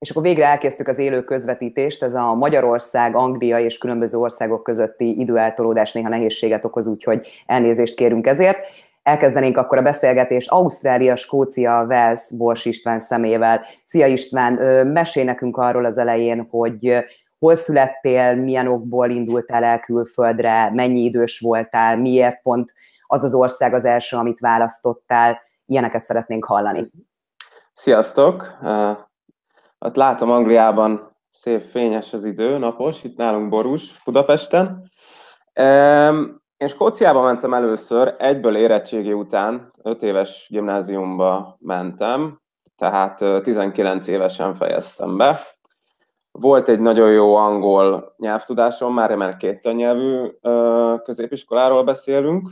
És akkor végre elkezdtük az élő közvetítést, ez a Magyarország, Anglia és különböző országok közötti időeltolódás néha nehézséget okoz, úgyhogy elnézést kérünk ezért. Elkezdenénk akkor a beszélgetést Ausztrália, Skócia, Wales, Bors István szemével. Szia István, mesélj nekünk arról az elején, hogy hol születtél, milyen okból indultál el külföldre, mennyi idős voltál, miért pont az az ország az első, amit választottál, ilyeneket szeretnénk hallani. Sziasztok! Hát látom Angliában szép fényes az idő, napos, itt nálunk borús, Budapesten. Én Skóciába mentem először, egyből érettségi után, 5 éves gimnáziumba mentem, tehát 19 évesen fejeztem be. Volt egy nagyon jó angol nyelvtudásom, már mert két nyelvű középiskoláról beszélünk,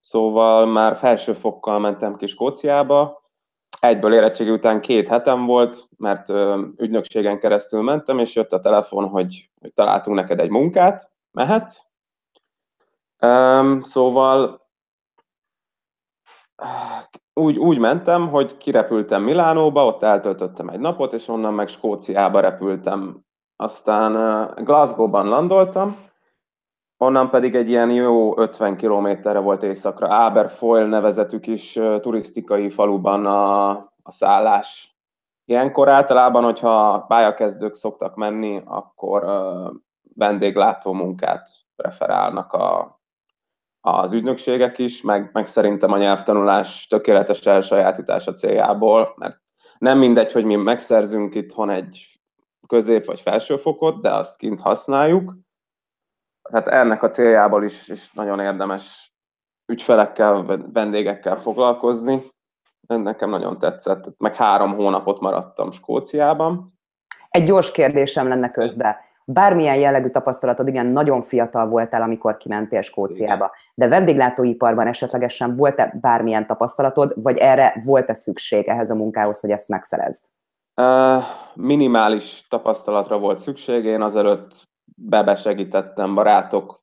szóval már felsőfokkal mentem ki Skóciába, egyből érettségi után két hetem volt, mert ügynökségen keresztül mentem, és jött a telefon, hogy, hogy találtunk neked egy munkát, mehetsz. Um, szóval úgy, úgy mentem, hogy kirepültem Milánóba, ott eltöltöttem egy napot, és onnan meg Skóciába repültem. Aztán Glasgow-ban landoltam, onnan pedig egy ilyen jó 50 kilométerre volt északra, Aberfoyle nevezetű uh, turisztikai faluban a, a szállás. Ilyenkor általában, hogyha pályakezdők szoktak menni, akkor vendéglátó munkát preferálnak a, az ügynökségek is, meg, meg szerintem a nyelvtanulás tökéletes elsajátítása céljából, mert nem mindegy, hogy mi megszerzünk itthon egy közép- vagy felsőfokot, de azt kint használjuk. Tehát ennek a céljából is, is nagyon érdemes ügyfelekkel, vendégekkel foglalkozni. Nekem nagyon tetszett. Meg három hónapot maradtam Skóciában. Egy gyors kérdésem lenne közben bármilyen jellegű tapasztalatod, igen, nagyon fiatal voltál, amikor kimentél Skóciába, de vendéglátóiparban esetlegesen volt-e bármilyen tapasztalatod, vagy erre volt-e szükség ehhez a munkához, hogy ezt megszerezd? Minimális tapasztalatra volt szükség, én azelőtt bebesegítettem barátok,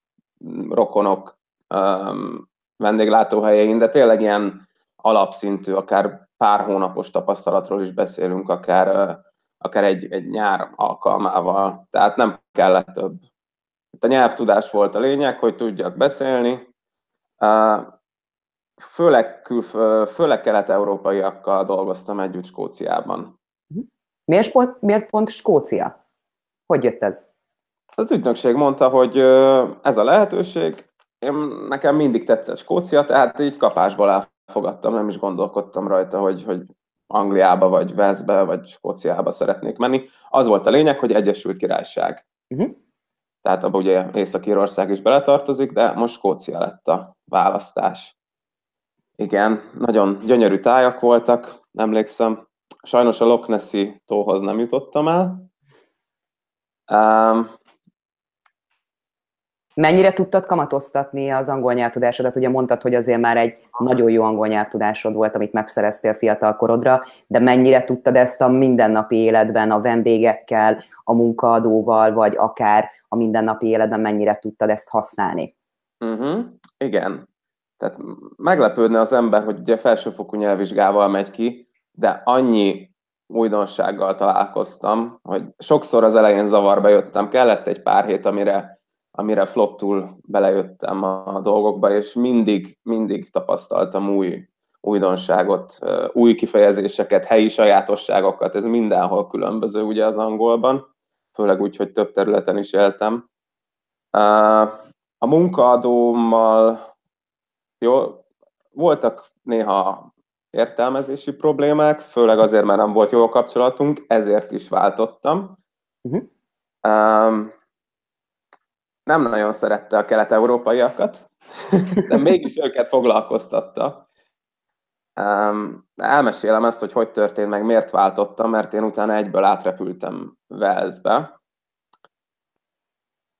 rokonok um, vendéglátóhelyein, de tényleg ilyen alapszintű, akár pár hónapos tapasztalatról is beszélünk, akár uh, akár egy, egy nyár alkalmával, tehát nem kellett több. A nyelvtudás volt a lényeg, hogy tudjak beszélni, főleg, külf- főleg kelet-európaiakkal dolgoztam együtt Skóciában. Miért pont, miért pont Skócia? Hogy jött ez? Az ügynökség mondta, hogy ez a lehetőség, én, nekem mindig tetszett Skócia, tehát így kapásból elfogadtam, nem is gondolkodtam rajta, hogy, hogy Angliába, vagy Velszbe, vagy Skóciába szeretnék menni. Az volt a lényeg, hogy Egyesült Királyság. Uh-huh. Tehát abban ugye Észak-Írország is beletartozik, de most Skócia lett a választás. Igen, nagyon gyönyörű tájak voltak, emlékszem. Sajnos a Loch Nessi tóhoz nem jutottam el. Um, Mennyire tudtad kamatoztatni az angol nyelvtudásodat? Ugye mondtad, hogy azért már egy nagyon jó angol nyelvtudásod volt, amit megszereztél fiatal korodra, de mennyire tudtad ezt a mindennapi életben a vendégekkel, a munkaadóval, vagy akár a mindennapi életben mennyire tudtad ezt használni? Uh-huh. Igen. Tehát meglepődne az ember, hogy ugye felsőfokú nyelvvizsgával megy ki, de annyi újdonsággal találkoztam, hogy sokszor az elején zavarba jöttem, kellett egy pár hét, amire amire flottul belejöttem a dolgokba, és mindig, mindig tapasztaltam új újdonságot, új kifejezéseket, helyi sajátosságokat, ez mindenhol különböző ugye az angolban, főleg úgy, hogy több területen is éltem. A munkaadómmal jó, voltak néha értelmezési problémák, főleg azért, mert nem volt jó a kapcsolatunk, ezért is váltottam. Uh-huh nem nagyon szerette a kelet-európaiakat, de mégis őket foglalkoztatta. Um, elmesélem ezt, hogy hogy történt, meg miért váltottam, mert én utána egyből átrepültem Velszbe.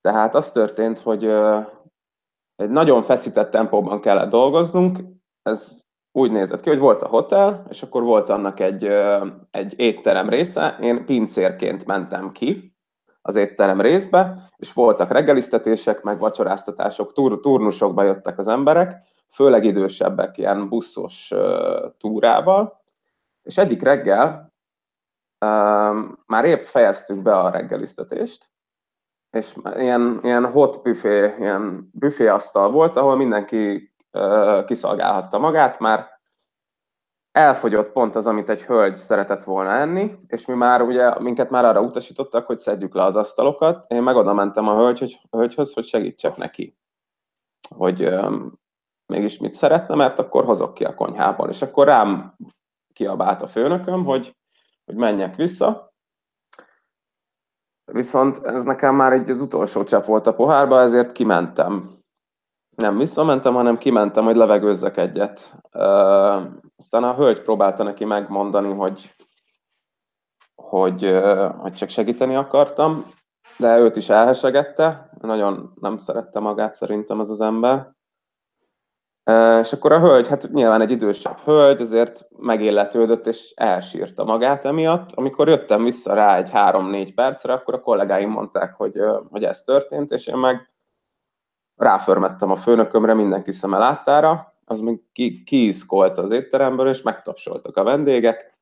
Tehát az történt, hogy egy nagyon feszített tempóban kellett dolgoznunk. Ez úgy nézett ki, hogy volt a hotel, és akkor volt annak egy, egy étterem része. Én pincérként mentem ki, az étterem részbe, és voltak reggeliztetések, meg vacsoráztatások, tur- turnusokba jöttek az emberek, főleg idősebbek ilyen buszos uh, túrával, és egyik reggel már épp fejeztük be a reggeliztetést, és ilyen, ilyen hot büfé, ilyen büféasztal volt, ahol mindenki kiszolgálhatta magát, már elfogyott pont az, amit egy hölgy szeretett volna enni, és mi már ugye, minket már arra utasítottak, hogy szedjük le az asztalokat. Én meg oda mentem a hölgy, hogy, hölgyhöz, hogy segítsek neki, hogy um, mégis mit szeretne, mert akkor hozok ki a konyhából. És akkor rám kiabált a főnököm, hogy, hogy menjek vissza, Viszont ez nekem már egy az utolsó csepp volt a pohárba, ezért kimentem. Nem visszamentem, hanem kimentem, hogy levegőzzek egyet. Aztán a hölgy próbálta neki megmondani, hogy, hogy, hogy csak segíteni akartam, de őt is elhesegette. Nagyon nem szerette magát szerintem ez az ember. És akkor a hölgy, hát nyilván egy idősebb hölgy, ezért megilletődött és elsírta magát emiatt. Amikor jöttem vissza rá egy három-négy percre, akkor a kollégáim mondták, hogy, hogy ez történt, és én meg ráförmettem a főnökömre mindenki szeme láttára, az még ki, kiiszkolt az étteremből, és megtapsoltak a vendégek.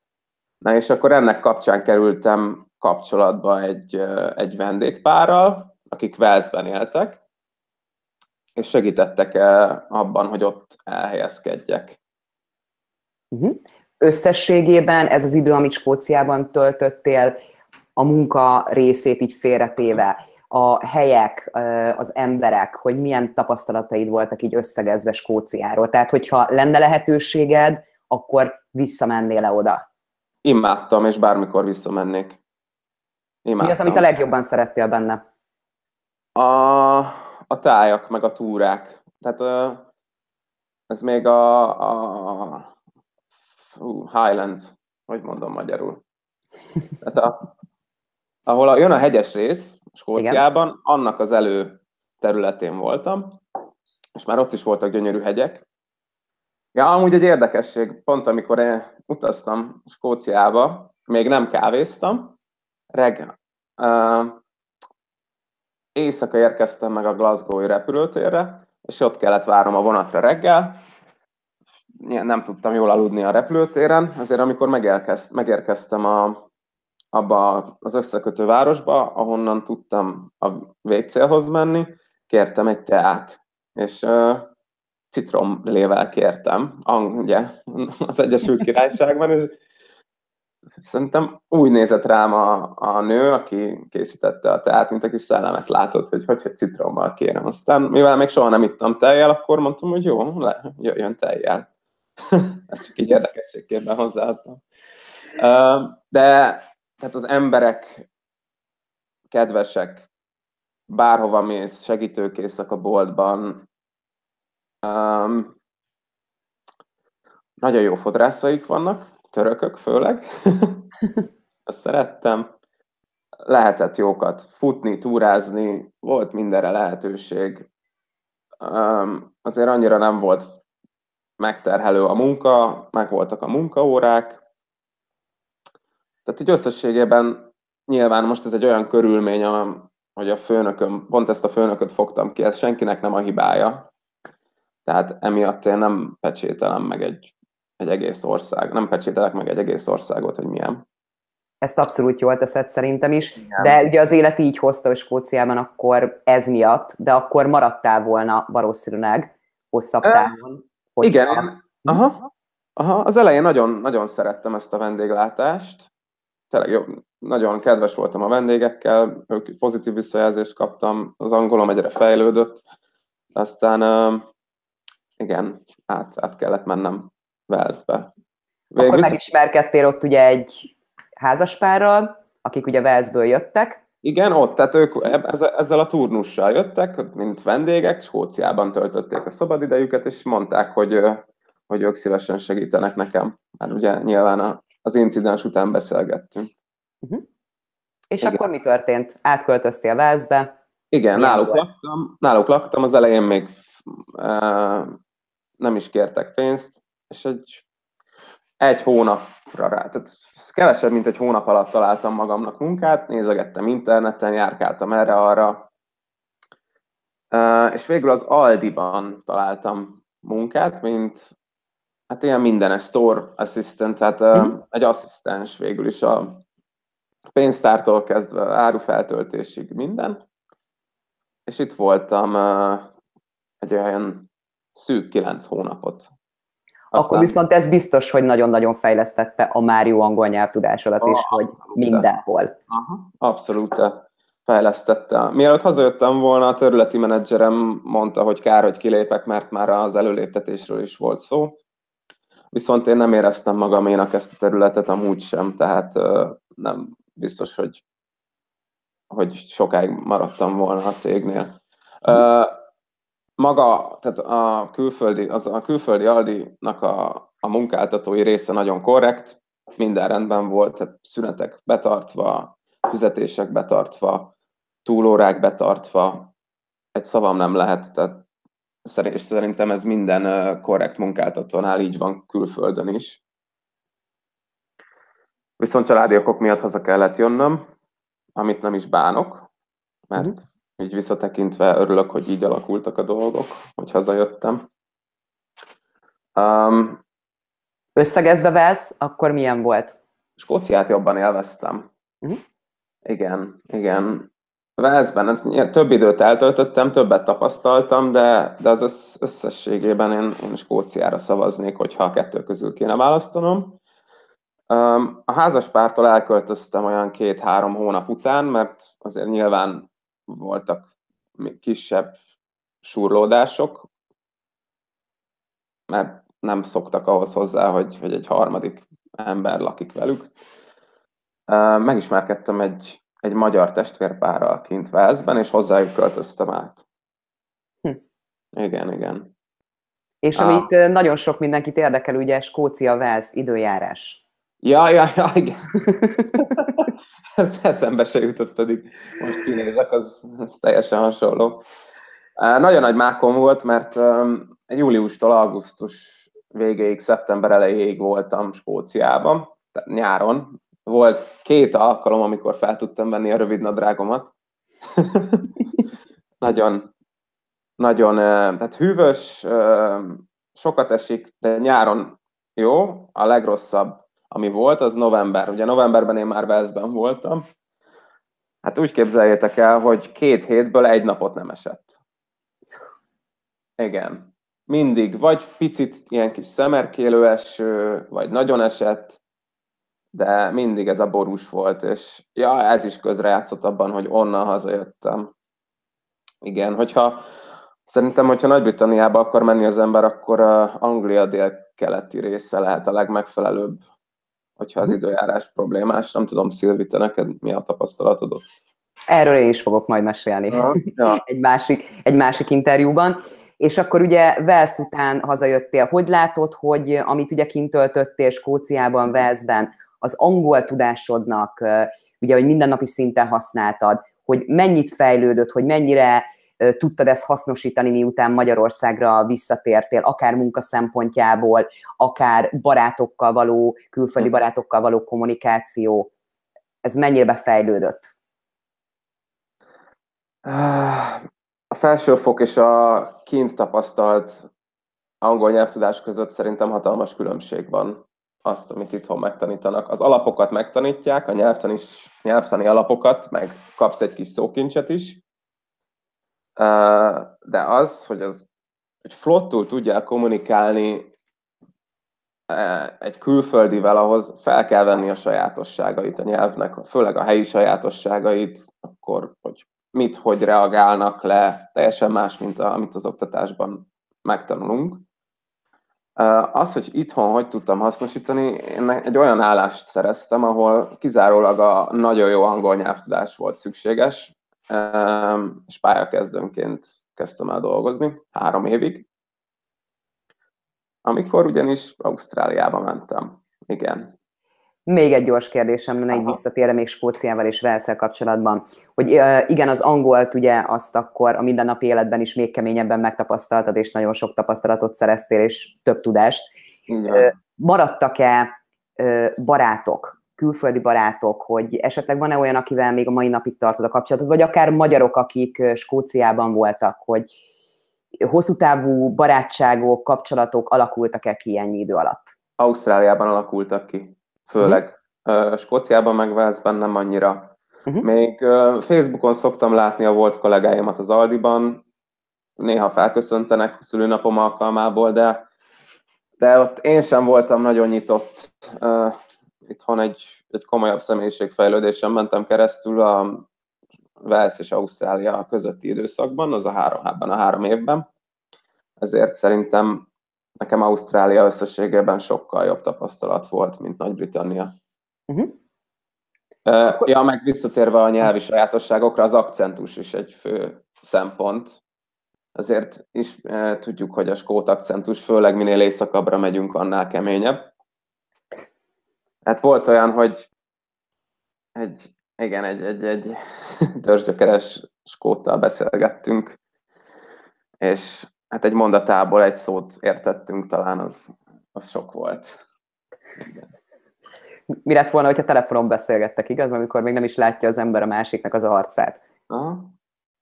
Na és akkor ennek kapcsán kerültem kapcsolatba egy, egy vendégpárral, akik Velszben éltek, és segítettek abban, hogy ott elhelyezkedjek. Uh-huh. Összességében ez az idő, amit Skóciában töltöttél, a munka részét így félretéve, a helyek, az emberek, hogy milyen tapasztalataid voltak így összegezve Skóciáról. Tehát, hogyha lenne lehetőséged, akkor visszamennél-e oda? Imádtam, és bármikor visszamennék. Imádtam. Mi az, amit a legjobban szerettél benne? A, a tájak, meg a túrák. Tehát ez még a, a Highlands, hogy mondom magyarul. Tehát a, ahol a, jön a hegyes rész, Skóciában, Igen. annak az elő területén voltam, és már ott is voltak gyönyörű hegyek. Ja, amúgy egy érdekesség, pont amikor én utaztam Skóciába, még nem kávéztam, reg, uh, éjszaka érkeztem meg a Glasgow-i repülőtérre, és ott kellett várom a vonatra reggel. Nem tudtam jól aludni a repülőtéren, ezért amikor megérkezt, megérkeztem a, abba az összekötő városba, ahonnan tudtam a végcélhoz menni, kértem egy teát, és uh, citromlével kértem, ugye, az Egyesült Királyságban, és Szerintem úgy nézett rám a, a nő, aki készítette a teát, mint aki szellemet látott, hogy hogy, hogy citrommal kérem. Aztán, mivel még soha nem ittam tejjel, akkor mondtam, hogy jó, le, jöjjön tejjel. Ezt csak így érdekességképpen hozzáadtam. De tehát az emberek kedvesek, bárhova mész, segítőkészek a boltban, um, nagyon jó fodrászaik vannak, törökök főleg. Azt szerettem. Lehetett jókat futni, túrázni, volt mindenre lehetőség. Um, azért annyira nem volt megterhelő a munka, meg voltak a munkaórák. Tehát így összességében nyilván most ez egy olyan körülmény, hogy a főnököm, pont ezt a főnököt fogtam ki, ez senkinek nem a hibája. Tehát emiatt én nem pecsételem meg egy egy egész ország. Nem pecsételek meg egy egész országot, hogy milyen. Ezt abszolút jól teszed szerintem is, Igen. de ugye az élet így hozta, hogy Skóciában akkor ez miatt, de akkor maradtál volna valószínűleg hosszabb távon. Igen, aha, aha, az elején nagyon, nagyon szerettem ezt a vendéglátást, tényleg jó, nagyon kedves voltam a vendégekkel, ők pozitív visszajelzést kaptam, az angolom egyre fejlődött, aztán igen, át, át kellett mennem Velszbe. Végül... Akkor megismerkedtél ott ugye egy házaspárral, akik ugye Velszből jöttek. Igen, ott, tehát ők ezzel a turnussal jöttek, mint vendégek, Skóciában töltötték a szabadidejüket, és mondták, hogy, hogy ők szívesen segítenek nekem. Mert ugye nyilván az incidens után beszélgettünk. Uh-huh. És Igen. akkor mi történt? Átköltöztél Velszbe? Igen, náluk laktam, náluk laktam, az elején még uh, nem is kértek pénzt, és egy, egy hónapra rá, tehát kevesebb, mint egy hónap alatt találtam magamnak munkát, nézegettem interneten, járkáltam erre-arra, és végül az Aldiban találtam munkát, mint hát ilyen mindenes store assistant, tehát hmm. egy asszisztens végül is a pénztártól kezdve árufeltöltésig minden. És itt voltam egy olyan szűk kilenc hónapot. Aztán... Akkor viszont ez biztos, hogy nagyon-nagyon fejlesztette a Mário angol nyelvtudásodat is, hogy mindenhol. Aha, abszolút fejlesztette. Mielőtt hazajöttem volna, a területi menedzserem mondta, hogy kár, hogy kilépek, mert már az előléptetésről is volt szó. Viszont én nem éreztem magaménak ezt a területet amúgy sem, tehát nem biztos, hogy, hogy sokáig maradtam volna a cégnél. Maga, tehát a külföldi, az a külföldi Aldi-nak a, a munkáltatói része nagyon korrekt, minden rendben volt, tehát szünetek betartva, fizetések betartva, túlórák betartva, egy szavam nem lehet, tehát és szerintem ez minden korrekt munkáltatónál így van külföldön is. Viszont családi okok miatt haza kellett jönnöm, amit nem is bánok, mert mm. így visszatekintve örülök, hogy így alakultak a dolgok, hogy hazajöttem. Um, Összegezve vesz, akkor milyen volt? Skóciát jobban élveztem. Mm. Igen, igen. Velszben több időt eltöltöttem, többet tapasztaltam, de, de az összességében én, én Skóciára szavaznék, hogyha a kettő közül kéne választanom. A házaspártól elköltöztem olyan két-három hónap után, mert azért nyilván voltak kisebb surlódások, mert nem szoktak ahhoz hozzá, hogy, hogy egy harmadik ember lakik velük. Megismerkedtem egy, egy magyar testvérpárral kint Velszben, és hozzájuk költöztem át. Hm. Igen, igen. És amit ah. nagyon sok mindenkit érdekel, ugye Skócia-Velsz időjárás. Ja, ja, ja, igen. Ez eszembe se jutott, pedig most kinézek, az, az teljesen hasonló. Nagyon nagy mákom volt, mert júliustól augusztus végéig, szeptember elejéig voltam Skóciában, tehát nyáron. Volt két alkalom, amikor fel tudtam venni a rövid nadrágomat. nagyon, nagyon, tehát hűvös, sokat esik, de nyáron jó, a legrosszabb ami volt, az november. Ugye novemberben én már Velszben voltam. Hát úgy képzeljétek el, hogy két hétből egy napot nem esett. Igen. Mindig, vagy picit ilyen kis szemerkélő eső, vagy nagyon esett, de mindig ez a borús volt, és ja, ez is közrejátszott abban, hogy onnan hazajöttem. Igen, hogyha szerintem, hogyha Nagy-Britanniába akar menni az ember, akkor a Anglia dél-keleti része lehet a legmegfelelőbb hogyha az mhm. időjárás problémás. Nem tudom, Szilvi, te neked mi a tapasztalatod? Erről én is fogok majd mesélni ja. egy, másik, egy másik interjúban. És akkor ugye Velsz után hazajöttél. Hogy látod, hogy amit ugye kint töltöttél Skóciában, Velszben, az angol tudásodnak, ugye, hogy mindennapi szinten használtad, hogy mennyit fejlődött, hogy mennyire tudtad ezt hasznosítani, miután Magyarországra visszatértél, akár munka szempontjából, akár barátokkal való, külföldi hm. barátokkal való kommunikáció, ez mennyire befejlődött? A felsőfok és a kint tapasztalt angol nyelvtudás között szerintem hatalmas különbség van azt, amit itthon megtanítanak. Az alapokat megtanítják, a nyelvtani, nyelvtani alapokat, meg kapsz egy kis szókincset is, de az, hogy az hogy flottul tudjál kommunikálni egy külföldivel, ahhoz fel kell venni a sajátosságait a nyelvnek, főleg a helyi sajátosságait, akkor hogy mit, hogy reagálnak le, teljesen más, mint a, amit az oktatásban megtanulunk. Az, hogy itthon hogy tudtam hasznosítani, én egy olyan állást szereztem, ahol kizárólag a nagyon jó angol nyelvtudás volt szükséges, és pályakezdőnként kezdtem el dolgozni, három évig. Amikor ugyanis Ausztráliába mentem. Igen. Még egy gyors kérdésem lenne, így visszatérve még Skóciával és Velszel kapcsolatban, hogy igen, az angolt ugye azt akkor a mindennapi életben is még keményebben megtapasztaltad, és nagyon sok tapasztalatot szereztél, és több tudást. Igen. Maradtak-e barátok, külföldi barátok, hogy esetleg van-e olyan, akivel még a mai napig tartod a kapcsolatot, vagy akár magyarok, akik Skóciában voltak, hogy hosszú távú barátságok, kapcsolatok alakultak-e ki ennyi idő alatt? Ausztráliában alakultak ki, főleg. Skóciában meg Walesben nem annyira. Uh-huh. Még Facebookon szoktam látni a volt kollégáimat az Aldiban, néha felköszöntenek szülőnapom alkalmából, de, de ott én sem voltam nagyon nyitott. Itthon egy, egy komolyabb személyiségfejlődésen mentem keresztül a Wales és Ausztrália közötti időszakban, az a három, ebben a három évben. Ezért szerintem nekem Ausztrália összességében sokkal jobb tapasztalat volt, mint Nagy-Britannia. Uh-huh. Uh, ja, meg visszatérve a nyelvi sajátosságokra, az akcentus is egy fő szempont. Azért is tudjuk, hogy a skót akcentus, főleg minél északabbra megyünk, annál keményebb. Hát volt olyan, hogy egy, igen, egy, egy, egy törzsgyökeres skóttal beszélgettünk, és hát egy mondatából egy szót értettünk, talán az, az sok volt. Igen. Mi lett volna, hogyha telefonon beszélgettek, igaz? Amikor még nem is látja az ember a másiknak az arcát. Aha,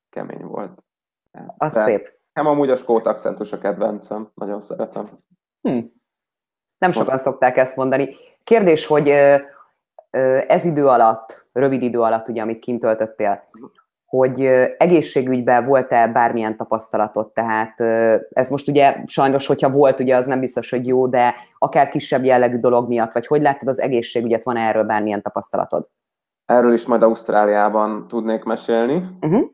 kemény volt. Az De szép. Nem amúgy a skót akcentus a kedvencem, nagyon szeretem. Hm. Nem sokan szokták ezt mondani. Kérdés, hogy ez idő alatt, rövid idő alatt, ugye, amit kint töltöttél, hogy egészségügyben volt-e bármilyen tapasztalatot, tehát ez most ugye sajnos, hogyha volt, ugye az nem biztos, hogy jó, de akár kisebb jellegű dolog miatt, vagy hogy láttad az egészségügyet, van erről bármilyen tapasztalatod? Erről is majd Ausztráliában tudnék mesélni, uh-huh.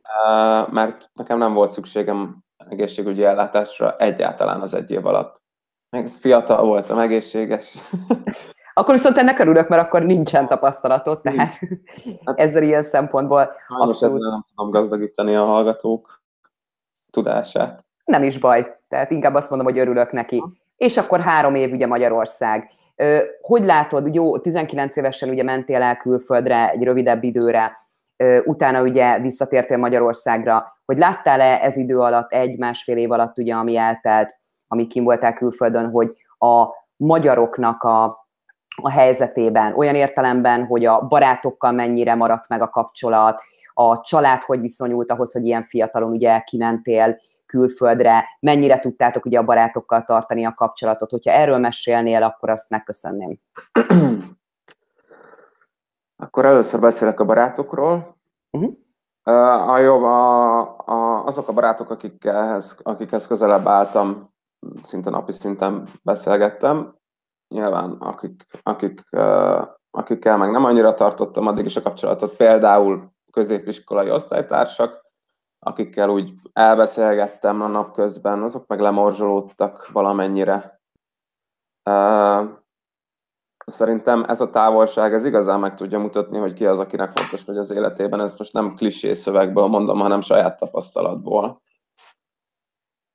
mert nekem nem volt szükségem egészségügyi ellátásra egyáltalán az egy év alatt. Még fiatal voltam, egészséges. Akkor viszont ennek örülök, mert akkor nincsen tapasztalatod, tehát hát, ezzel ilyen szempontból abszolút... ezzel nem tudom gazdagítani a hallgatók tudását. Nem is baj, tehát inkább azt mondom, hogy örülök neki. És akkor három év ugye Magyarország. Hogy látod, jó, 19 évesen ugye mentél el külföldre egy rövidebb időre, utána ugye visszatértél Magyarországra, hogy láttál-e ez idő alatt, egy-másfél év alatt ugye, ami eltelt, ami kim voltál külföldön, hogy a magyaroknak a, a helyzetében, olyan értelemben, hogy a barátokkal mennyire maradt meg a kapcsolat, a család hogy viszonyult ahhoz, hogy ilyen fiatalon ugye kimentél külföldre, mennyire tudtátok ugye a barátokkal tartani a kapcsolatot. Hogyha erről mesélnél, akkor azt megköszönném. Akkor először beszélek a barátokról. Uh-huh. A jobb, a, a, azok a barátok, akikhez, akikhez közelebb álltam, szinte napi szinten beszélgettem, nyilván akik, akik, akikkel meg nem annyira tartottam addig is a kapcsolatot, például középiskolai osztálytársak, akikkel úgy elbeszélgettem a nap közben, azok meg lemorzsolódtak valamennyire. Szerintem ez a távolság, ez igazán meg tudja mutatni, hogy ki az, akinek fontos hogy az életében. Ez most nem klisé szövegből mondom, hanem saját tapasztalatból.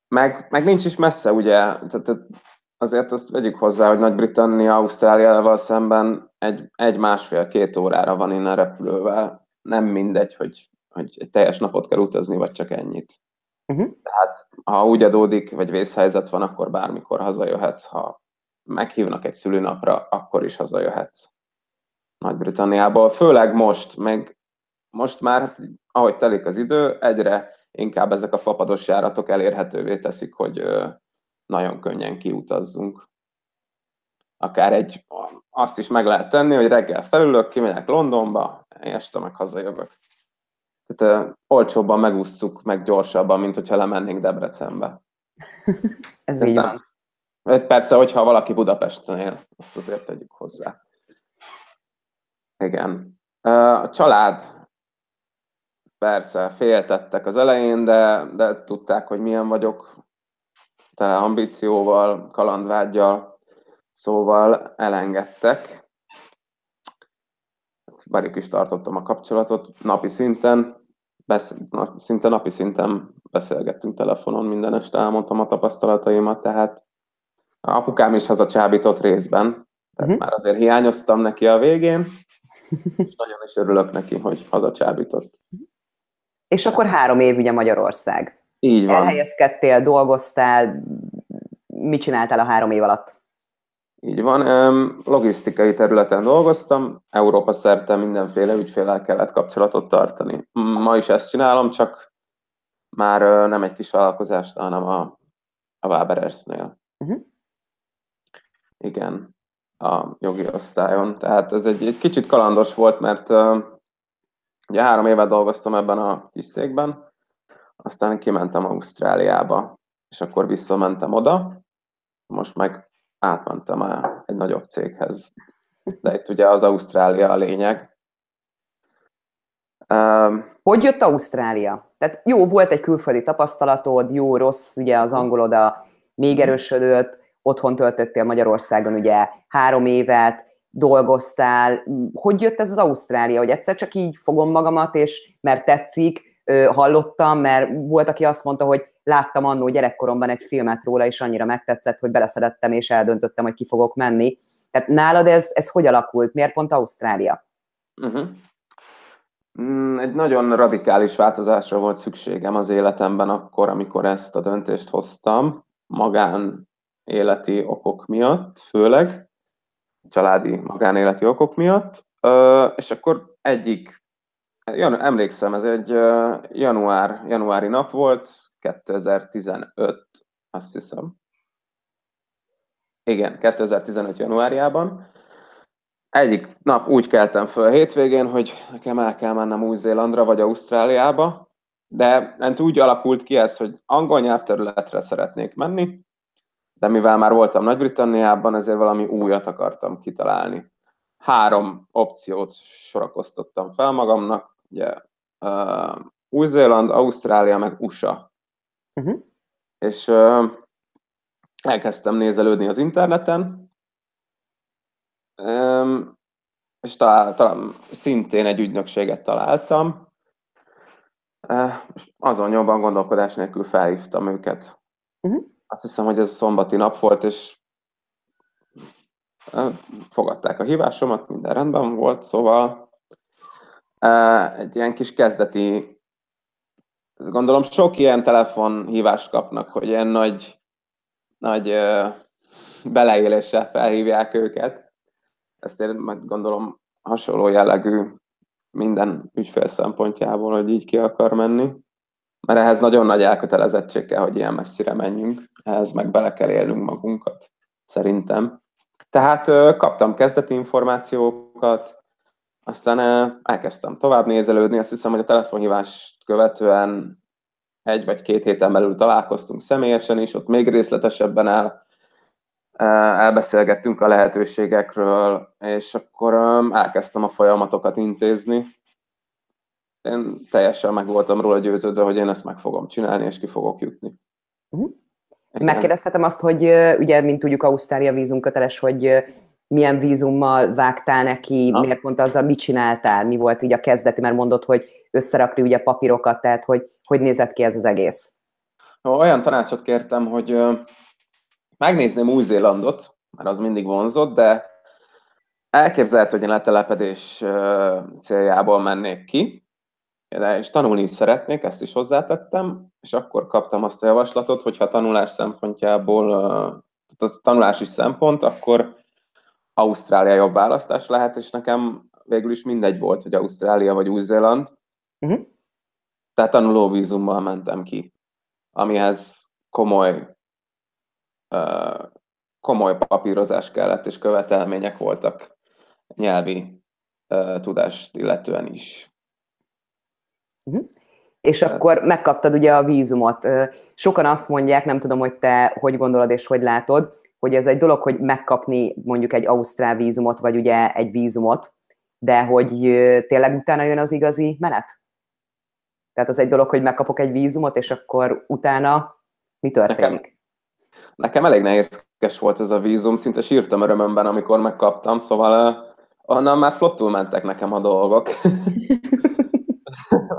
Meg, meg nincs is messze, ugye, tehát azért azt vegyük hozzá, hogy Nagy-Britannia Ausztráliával szemben egy, egy másfél-két órára van innen repülővel. Nem mindegy, hogy, hogy egy teljes napot kell utazni, vagy csak ennyit. Uh-huh. Tehát ha úgy adódik, vagy vészhelyzet van, akkor bármikor hazajöhetsz. Ha meghívnak egy szülőnapra, akkor is hazajöhetsz Nagy-Britanniából. Főleg most, meg most már, hát, ahogy telik az idő, egyre inkább ezek a fapados járatok elérhetővé teszik, hogy nagyon könnyen kiutazzunk. Akár egy, azt is meg lehet tenni, hogy reggel felülök, kimegyek Londonba, este meg hazajövök. Tehát uh, olcsóbban megússzuk, meg gyorsabban, mint hogyha lemennénk Debrecenbe. Ez, így van. Persze, hogyha valaki Budapesten él, azt azért tegyük hozzá. Igen. A család persze féltettek az elején, de, de tudták, hogy milyen vagyok, tele ambícióval, kalandvágyjal, szóval elengedtek. Velük is tartottam a kapcsolatot napi szinten, besz, szinte napi szinten beszélgettünk telefonon, minden este elmondtam a tapasztalataimat, tehát apukám is hazacsábított részben, tehát uh-huh. már azért hiányoztam neki a végén, és nagyon is örülök neki, hogy hazacsábított. És akkor három év ugye Magyarország. Így van. Elhelyezkedtél, dolgoztál, mit csináltál a három év alatt? Így van, logisztikai területen dolgoztam, Európa szerte mindenféle ügyfélel kellett kapcsolatot tartani. Ma is ezt csinálom, csak már nem egy kis vállalkozást, hanem a, a Waberersnél. Uh-huh. Igen. a jogi osztályon. Tehát ez egy, egy kicsit kalandos volt, mert ugye három évet dolgoztam ebben a kis székben, aztán kimentem Ausztráliába, és akkor visszamentem oda, most meg átmentem egy nagyobb céghez. De itt ugye az Ausztrália a lényeg. Hogy jött Ausztrália? Tehát jó, volt egy külföldi tapasztalatod, jó, rossz, ugye az angolod a még erősödött, otthon töltöttél Magyarországon ugye három évet, dolgoztál. Hogy jött ez az Ausztrália, hogy egyszer csak így fogom magamat, és mert tetszik, hallottam, mert volt, aki azt mondta, hogy láttam annó gyerekkoromban egy filmet róla, és annyira megtetszett, hogy beleszedettem, és eldöntöttem, hogy ki fogok menni. Tehát nálad ez, ez hogy alakult? Miért pont Ausztrália? Uh-huh. Egy nagyon radikális változásra volt szükségem az életemben akkor, amikor ezt a döntést hoztam, magán életi okok miatt, főleg, családi magánéleti okok miatt, és akkor egyik, jan, emlékszem, ez egy január, januári nap volt, 2015, azt hiszem. Igen, 2015 januárjában. Egyik nap úgy keltem föl hétvégén, hogy nekem el kell mennem Új-Zélandra vagy Ausztráliába, de úgy alakult ki ez, hogy angol nyelvterületre szeretnék menni, de mivel már voltam Nagy-Britanniában, ezért valami újat akartam kitalálni. Három opciót sorakoztattam fel magamnak, ugye uh, Új-Zéland, Ausztrália, meg USA. Uh-huh. És uh, elkezdtem nézelődni az interneten, um, és talán szintén egy ügynökséget találtam, uh, és azon nyomban gondolkodás nélkül felhívtam őket. Uh-huh azt hiszem, hogy ez szombati nap volt, és fogadták a hívásomat, minden rendben volt, szóval egy ilyen kis kezdeti, gondolom sok ilyen telefonhívást kapnak, hogy ilyen nagy, nagy beleéléssel felhívják őket. Ezt én majd gondolom hasonló jellegű minden ügyfél szempontjából, hogy így ki akar menni mert ehhez nagyon nagy elkötelezettség kell, hogy ilyen messzire menjünk, ehhez meg bele kell élnünk magunkat, szerintem. Tehát kaptam kezdeti információkat, aztán elkezdtem tovább nézelődni, azt hiszem, hogy a telefonhívást követően egy vagy két héten belül találkoztunk személyesen is, ott még részletesebben el, elbeszélgettünk a lehetőségekről, és akkor elkezdtem a folyamatokat intézni, én teljesen meg voltam róla győződve, hogy én ezt meg fogom csinálni, és ki fogok jutni. Uh-huh. Megkérdezhetem azt, hogy ugye, mint tudjuk, Ausztrália vízum köteles, hogy milyen vízummal vágtál neki, ha. miért pont azzal, mit csináltál, mi volt így a kezdeti, mert mondod, hogy összerakni ugye papírokat, tehát hogy, hogy nézett ki ez az egész? Olyan tanácsot kértem, hogy megnézném Új-Zélandot, mert az mindig vonzott, de elképzelhető, hogy én letelepedés céljából mennék ki, de és tanulni is szeretnék, ezt is hozzátettem, és akkor kaptam azt a javaslatot, hogy ha tanulás szempontjából, a tanulás is szempont, akkor Ausztrália jobb választás lehet, és nekem végül is mindegy volt, hogy Ausztrália vagy Új-Zéland. Uh-huh. Tehát tanulóvízummal mentem ki, amihez komoly, uh, komoly papírozás kellett, és követelmények voltak nyelvi uh, tudást illetően is. Uh-huh. És akkor megkaptad ugye a vízumot. Sokan azt mondják, nem tudom, hogy te hogy gondolod és hogy látod, hogy ez egy dolog, hogy megkapni mondjuk egy ausztrál vízumot, vagy ugye egy vízumot, de hogy tényleg utána jön az igazi menet? Tehát az egy dolog, hogy megkapok egy vízumot, és akkor utána mi történik? Nekem, nekem elég nehézkes volt ez a vízum, szinte sírtam örömömben, amikor megkaptam, szóval uh, onnan már flottul mentek nekem a dolgok.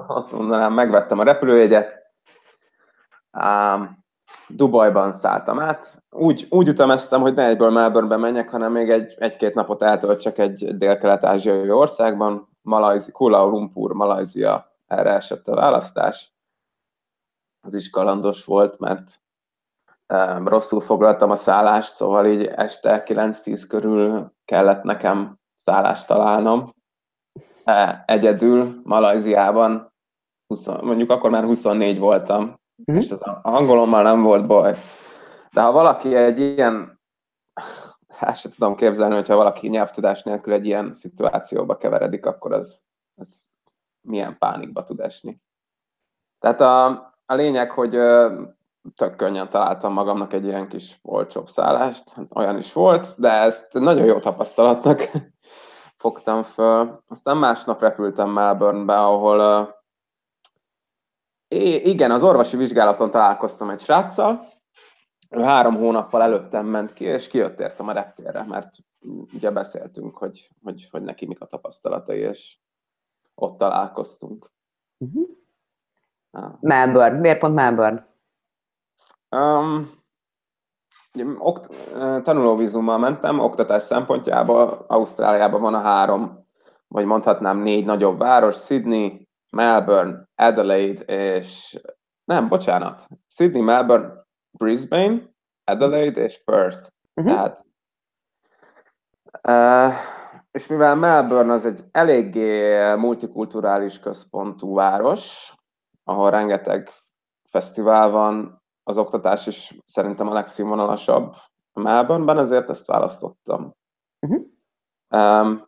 azt mondanám, megvettem a repülőjegyet, Dubajban szálltam át. Úgy, úgy utameztem, hogy ne egyből Melbournebe menjek, hanem még egy, egy-két napot eltöltsek egy dél-kelet-ázsiai országban. Malajzi, Kuala Lumpur, Malajzia, erre esett a választás. Az is kalandos volt, mert um, rosszul foglaltam a szállást, szóval így este 9-10 körül kellett nekem szállást találnom. E, egyedül Malajziában 20, mondjuk akkor már 24 voltam, mm. és az angolommal nem volt baj. De ha valaki egy ilyen hát se tudom képzelni, hogyha valaki nyelvtudás nélkül egy ilyen szituációba keveredik, akkor az, az milyen pánikba tud esni. Tehát a, a lényeg, hogy tök könnyen találtam magamnak egy ilyen kis olcsóbb szállást, hát olyan is volt, de ezt nagyon jó tapasztalatnak fogtam föl. Aztán másnap repültem Melbournebe, ahol uh, igen, az orvosi vizsgálaton találkoztam egy sráccal, ő három hónappal előttem ment ki, és kijött értem a reptérre, mert ugye beszéltünk, hogy, hogy, hogy neki mik a tapasztalatai, és ott találkoztunk. Uh-huh. Ah. Melbourne. Miért pont Melbourne? Um, okt, tanulóvízummal mentem, oktatás szempontjából Ausztráliában van a három, vagy mondhatnám négy nagyobb város, Sydney, Melbourne, Adelaide, és nem, bocsánat, Sydney, Melbourne, Brisbane, Adelaide és Perth. Uh-huh. Tehát, uh, és mivel Melbourne az egy eléggé multikulturális központú város, ahol rengeteg fesztivál van, az oktatás is szerintem a legszínvonalasabb Melbourneben, ezért ezt választottam. Uh-huh. Um,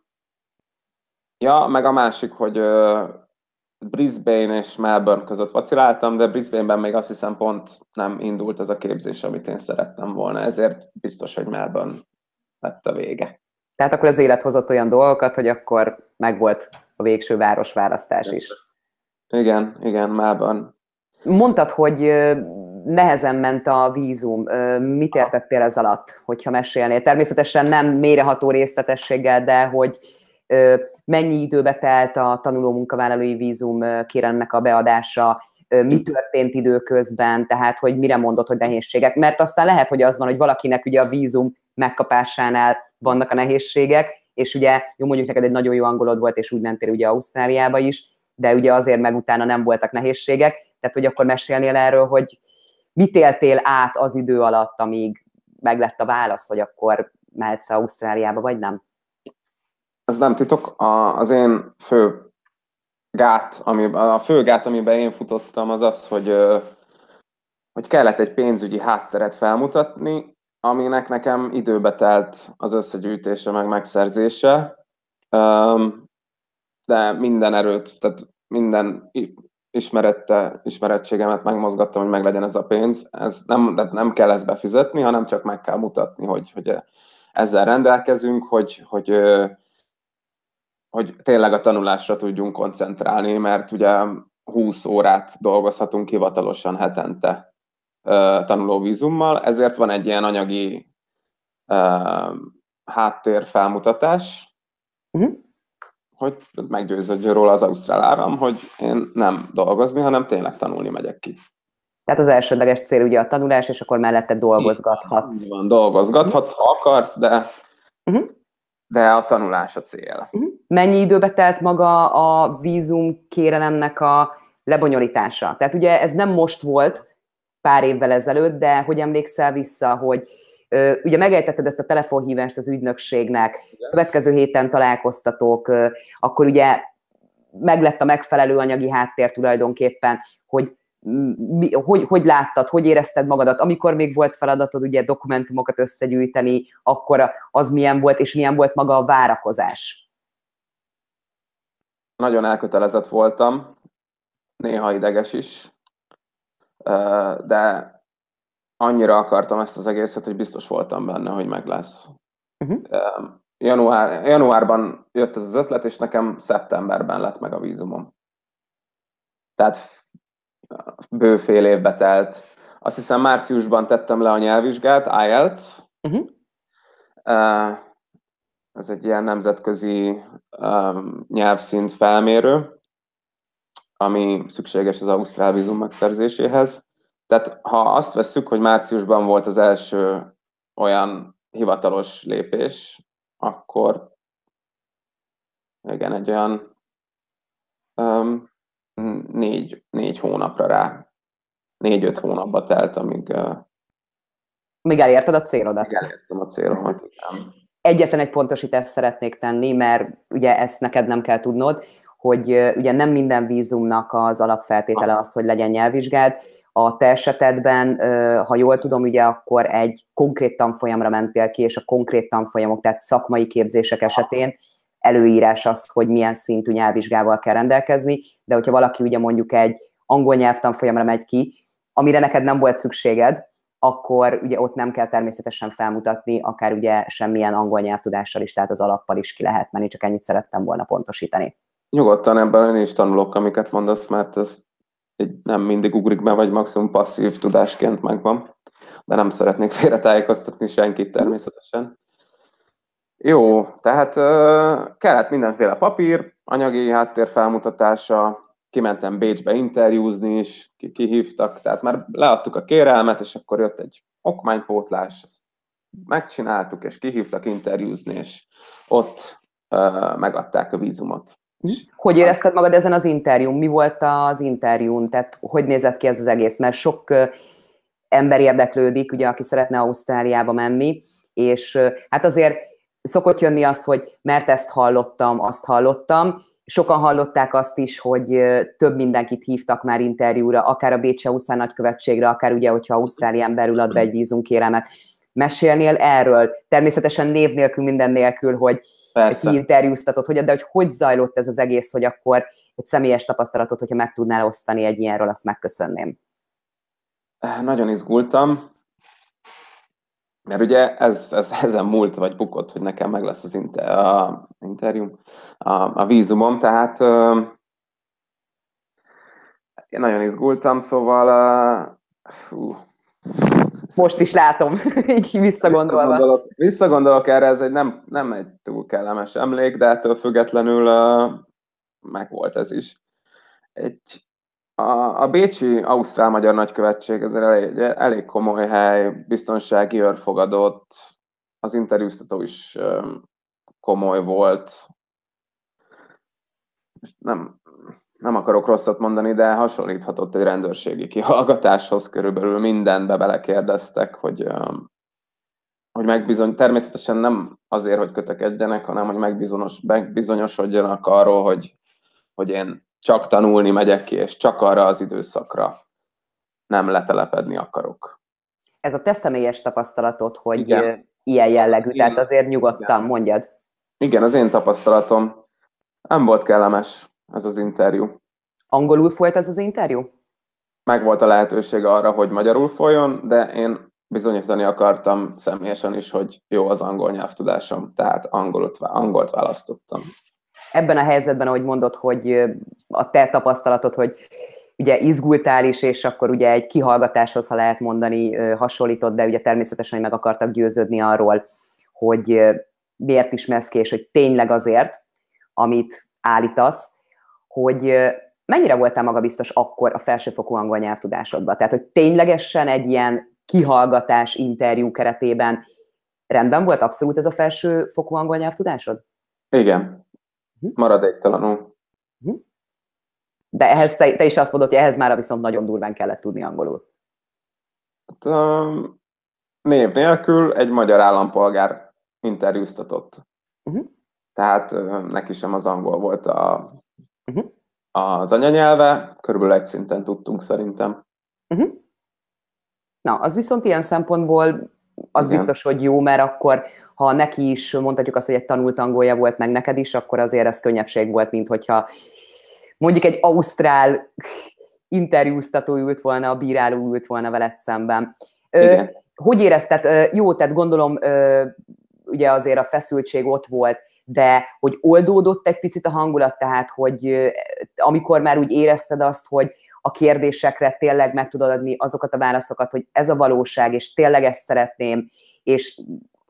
ja, meg a másik, hogy uh, Brisbane és Melbourne között vaciláltam, de Brisbane-ben még azt hiszem pont nem indult ez a képzés, amit én szerettem volna, ezért biztos, hogy Melbourne lett a vége. Tehát akkor az élet hozott olyan dolgokat, hogy akkor megvolt a végső városválasztás is. Igen, igen, Melbourne. Mondtad, hogy nehezen ment a vízum. Mit értettél ez alatt, hogyha mesélnél? Természetesen nem méreható részletességgel, de hogy mennyi időbe telt a tanuló munkavállalói vízum kérelmnek a beadása, mi történt időközben, tehát hogy mire mondott, hogy nehézségek. Mert aztán lehet, hogy az van, hogy valakinek ugye a vízum megkapásánál vannak a nehézségek, és ugye, jó mondjuk neked egy nagyon jó angolod volt, és úgy mentél ugye Ausztráliába is, de ugye azért meg utána nem voltak nehézségek, tehát hogy akkor mesélnél erről, hogy mit éltél át az idő alatt, amíg meg lett a válasz, hogy akkor mehetsz Ausztráliába, vagy nem? Ez nem titok. A, az én fő gát, ami, a fő gát, amiben én futottam, az az, hogy, hogy kellett egy pénzügyi hátteret felmutatni, aminek nekem időbe telt az összegyűjtése, meg megszerzése. De minden erőt, tehát minden ismerette, ismerettségemet megmozgattam, hogy meglegyen ez a pénz. Ez nem, de nem kell ezt befizetni, hanem csak meg kell mutatni, hogy, hogy ezzel rendelkezünk, hogy, hogy, hogy tényleg a tanulásra tudjunk koncentrálni, mert ugye 20 órát dolgozhatunk hivatalosan hetente tanulóvízummal, ezért van egy ilyen anyagi háttérfelmutatás, uh-huh hogy meggyőződjön róla az ausztrál állam, hogy én nem dolgozni, hanem tényleg tanulni megyek ki. Tehát az elsődleges cél ugye a tanulás, és akkor mellette dolgozgathatsz. Így van, dolgozgathatsz, ha akarsz, de, uh-huh. De a tanulás a cél. Uh-huh. Mennyi időbe telt maga a vízum kérelemnek a lebonyolítása? Tehát ugye ez nem most volt, pár évvel ezelőtt, de hogy emlékszel vissza, hogy Ugye megejtetted ezt a telefonhívást az ügynökségnek, Igen. következő héten találkoztatók, akkor ugye meglett a megfelelő anyagi háttér tulajdonképpen, hogy mi, hogy, hogy láttad, hogy érezted magadat, amikor még volt feladatod ugye dokumentumokat összegyűjteni, akkor az milyen volt, és milyen volt maga a várakozás? Nagyon elkötelezett voltam, néha ideges is, de annyira akartam ezt az egészet, hogy biztos voltam benne, hogy meg lesz. Uh-huh. Január, januárban jött ez az ötlet, és nekem szeptemberben lett meg a vízumom. Tehát bő fél évbe telt. Azt hiszem márciusban tettem le a nyelvvizsgát, IELTS. Uh-huh. Ez egy ilyen nemzetközi nyelvszint felmérő, ami szükséges az ausztrál vízum megszerzéséhez. Tehát ha azt vesszük, hogy márciusban volt az első olyan hivatalos lépés, akkor igen, egy olyan um, négy, négy hónapra rá, négy-öt hónapba telt, amíg... Uh, Míg elérted a célodat. Még elértem a célomat, igen. Egyetlen egy pontosítást szeretnék tenni, mert ugye ezt neked nem kell tudnod, hogy ugye nem minden vízumnak az alapfeltétele az, hogy legyen nyelvvizsgád, A te esetedben, ha jól tudom, ugye akkor egy konkrét tanfolyamra mentél ki, és a konkrét tanfolyamok, tehát szakmai képzések esetén előírás az, hogy milyen szintű nyelvvizsgával kell rendelkezni, de hogyha valaki ugye mondjuk egy angol nyelvtanfolyamra megy ki, amire neked nem volt szükséged, akkor ugye ott nem kell természetesen felmutatni, akár ugye semmilyen angol nyelvtudással is, tehát az alappal is ki lehet menni, csak ennyit szerettem volna pontosítani. Nyugodtan ebben én is tanulok, amiket mondasz, mert ez egy nem mindig ugrik be, vagy maximum passzív tudásként megvan, de nem szeretnék félretájékoztatni senkit természetesen. Jó, tehát kellett mindenféle papír, anyagi háttér felmutatása, kimentem Bécsbe interjúzni is, kihívtak, tehát már leadtuk a kérelmet, és akkor jött egy okmánypótlás, ezt megcsináltuk, és kihívtak interjúzni, és ott uh, megadták a vízumot. Hm? Hogy érezted magad ezen az interjún? Mi volt az interjún? Tehát hogy nézett ki ez az egész? Mert sok ember érdeklődik, ugye, aki szeretne Ausztráliába menni, és hát azért szokott jönni az, hogy mert ezt hallottam, azt hallottam, sokan hallották azt is, hogy több mindenkit hívtak már interjúra, akár a Bécsi Ausztrál nagykövetségre, akár ugye, hogyha Ausztrálián belül ad be egy vízumkéremet. Mesélnél erről? Természetesen név nélkül, minden nélkül, hogy Persze. ki interjúztatod, hogy, de hogy hogy zajlott ez az egész, hogy akkor egy személyes tapasztalatot, hogyha meg tudnál osztani egy ilyenről, azt megköszönném. Nagyon izgultam, mert ugye ez, ez ezen múlt vagy bukott, hogy nekem meg lesz az inter, a, interjú, a, a vízumom, tehát uh, én nagyon izgultam, szóval uh, fú, most is látom, így visszagondolva. Visszagondolok, visszagondolok erre, ez egy nem, nem egy túl kellemes emlék, de ettől függetlenül uh, meg volt ez is. Egy, a, a Bécsi Ausztrál-Magyar Nagykövetség ez elég, elég komoly hely, biztonsági őrfogadott, az interjúztató is komoly volt. Nem, nem akarok rosszat mondani, de hasonlíthatott egy rendőrségi kihallgatáshoz, körülbelül mindenbe belekérdeztek, hogy, hogy megbizony, természetesen nem azért, hogy kötekedjenek, hanem hogy megbizonyos, megbizonyosodjanak arról, hogy, hogy én csak tanulni megyek ki, és csak arra az időszakra nem letelepedni akarok. Ez a te személyes tapasztalatod, hogy Igen. ilyen jellegű, tehát azért nyugodtan Igen. mondjad. Igen, az én tapasztalatom nem volt kellemes ez az interjú. Angolul folyt ez az interjú? Meg volt a lehetőség arra, hogy magyarul folyjon, de én bizonyítani akartam személyesen is, hogy jó az angol nyelvtudásom, tehát angolt, angolt választottam. Ebben a helyzetben, ahogy mondod, hogy a te tapasztalatod, hogy ugye izgultál is, és akkor ugye egy kihallgatáshoz, ha lehet mondani, hasonlított, de ugye természetesen meg akartak győződni arról, hogy miért ismersz ki, és hogy tényleg azért, amit állítasz, hogy mennyire voltál magabiztos akkor a felsőfokú angol nyelvtudásodban? Tehát, hogy ténylegesen egy ilyen kihallgatás, interjú keretében rendben volt abszolút ez a felsőfokú angol nyelvtudásod? Igen, maradéktalanul. Hm? De ehhez te is azt mondod, hogy ehhez már viszont nagyon durván kellett tudni angolul. Hát, um, név nélkül egy magyar állampolgár interjúztatott. Uh-huh. Tehát neki sem az angol volt a uh-huh. az anyanyelve, körülbelül egy szinten tudtunk szerintem. Uh-huh. Na, az viszont ilyen szempontból az Igen. biztos, hogy jó, mert akkor ha neki is mondhatjuk azt, hogy egy tanult angolja volt meg neked is, akkor azért ez könnyebbség volt, mint hogyha mondjuk egy ausztrál interjúztató ült volna, a bíráló ült volna veled szemben. Ö, hogy érezted? Jó, tehát gondolom, ugye azért a feszültség ott volt, de hogy oldódott egy picit a hangulat, tehát hogy amikor már úgy érezted azt, hogy a kérdésekre tényleg meg tudod adni azokat a válaszokat, hogy ez a valóság, és tényleg ezt szeretném, és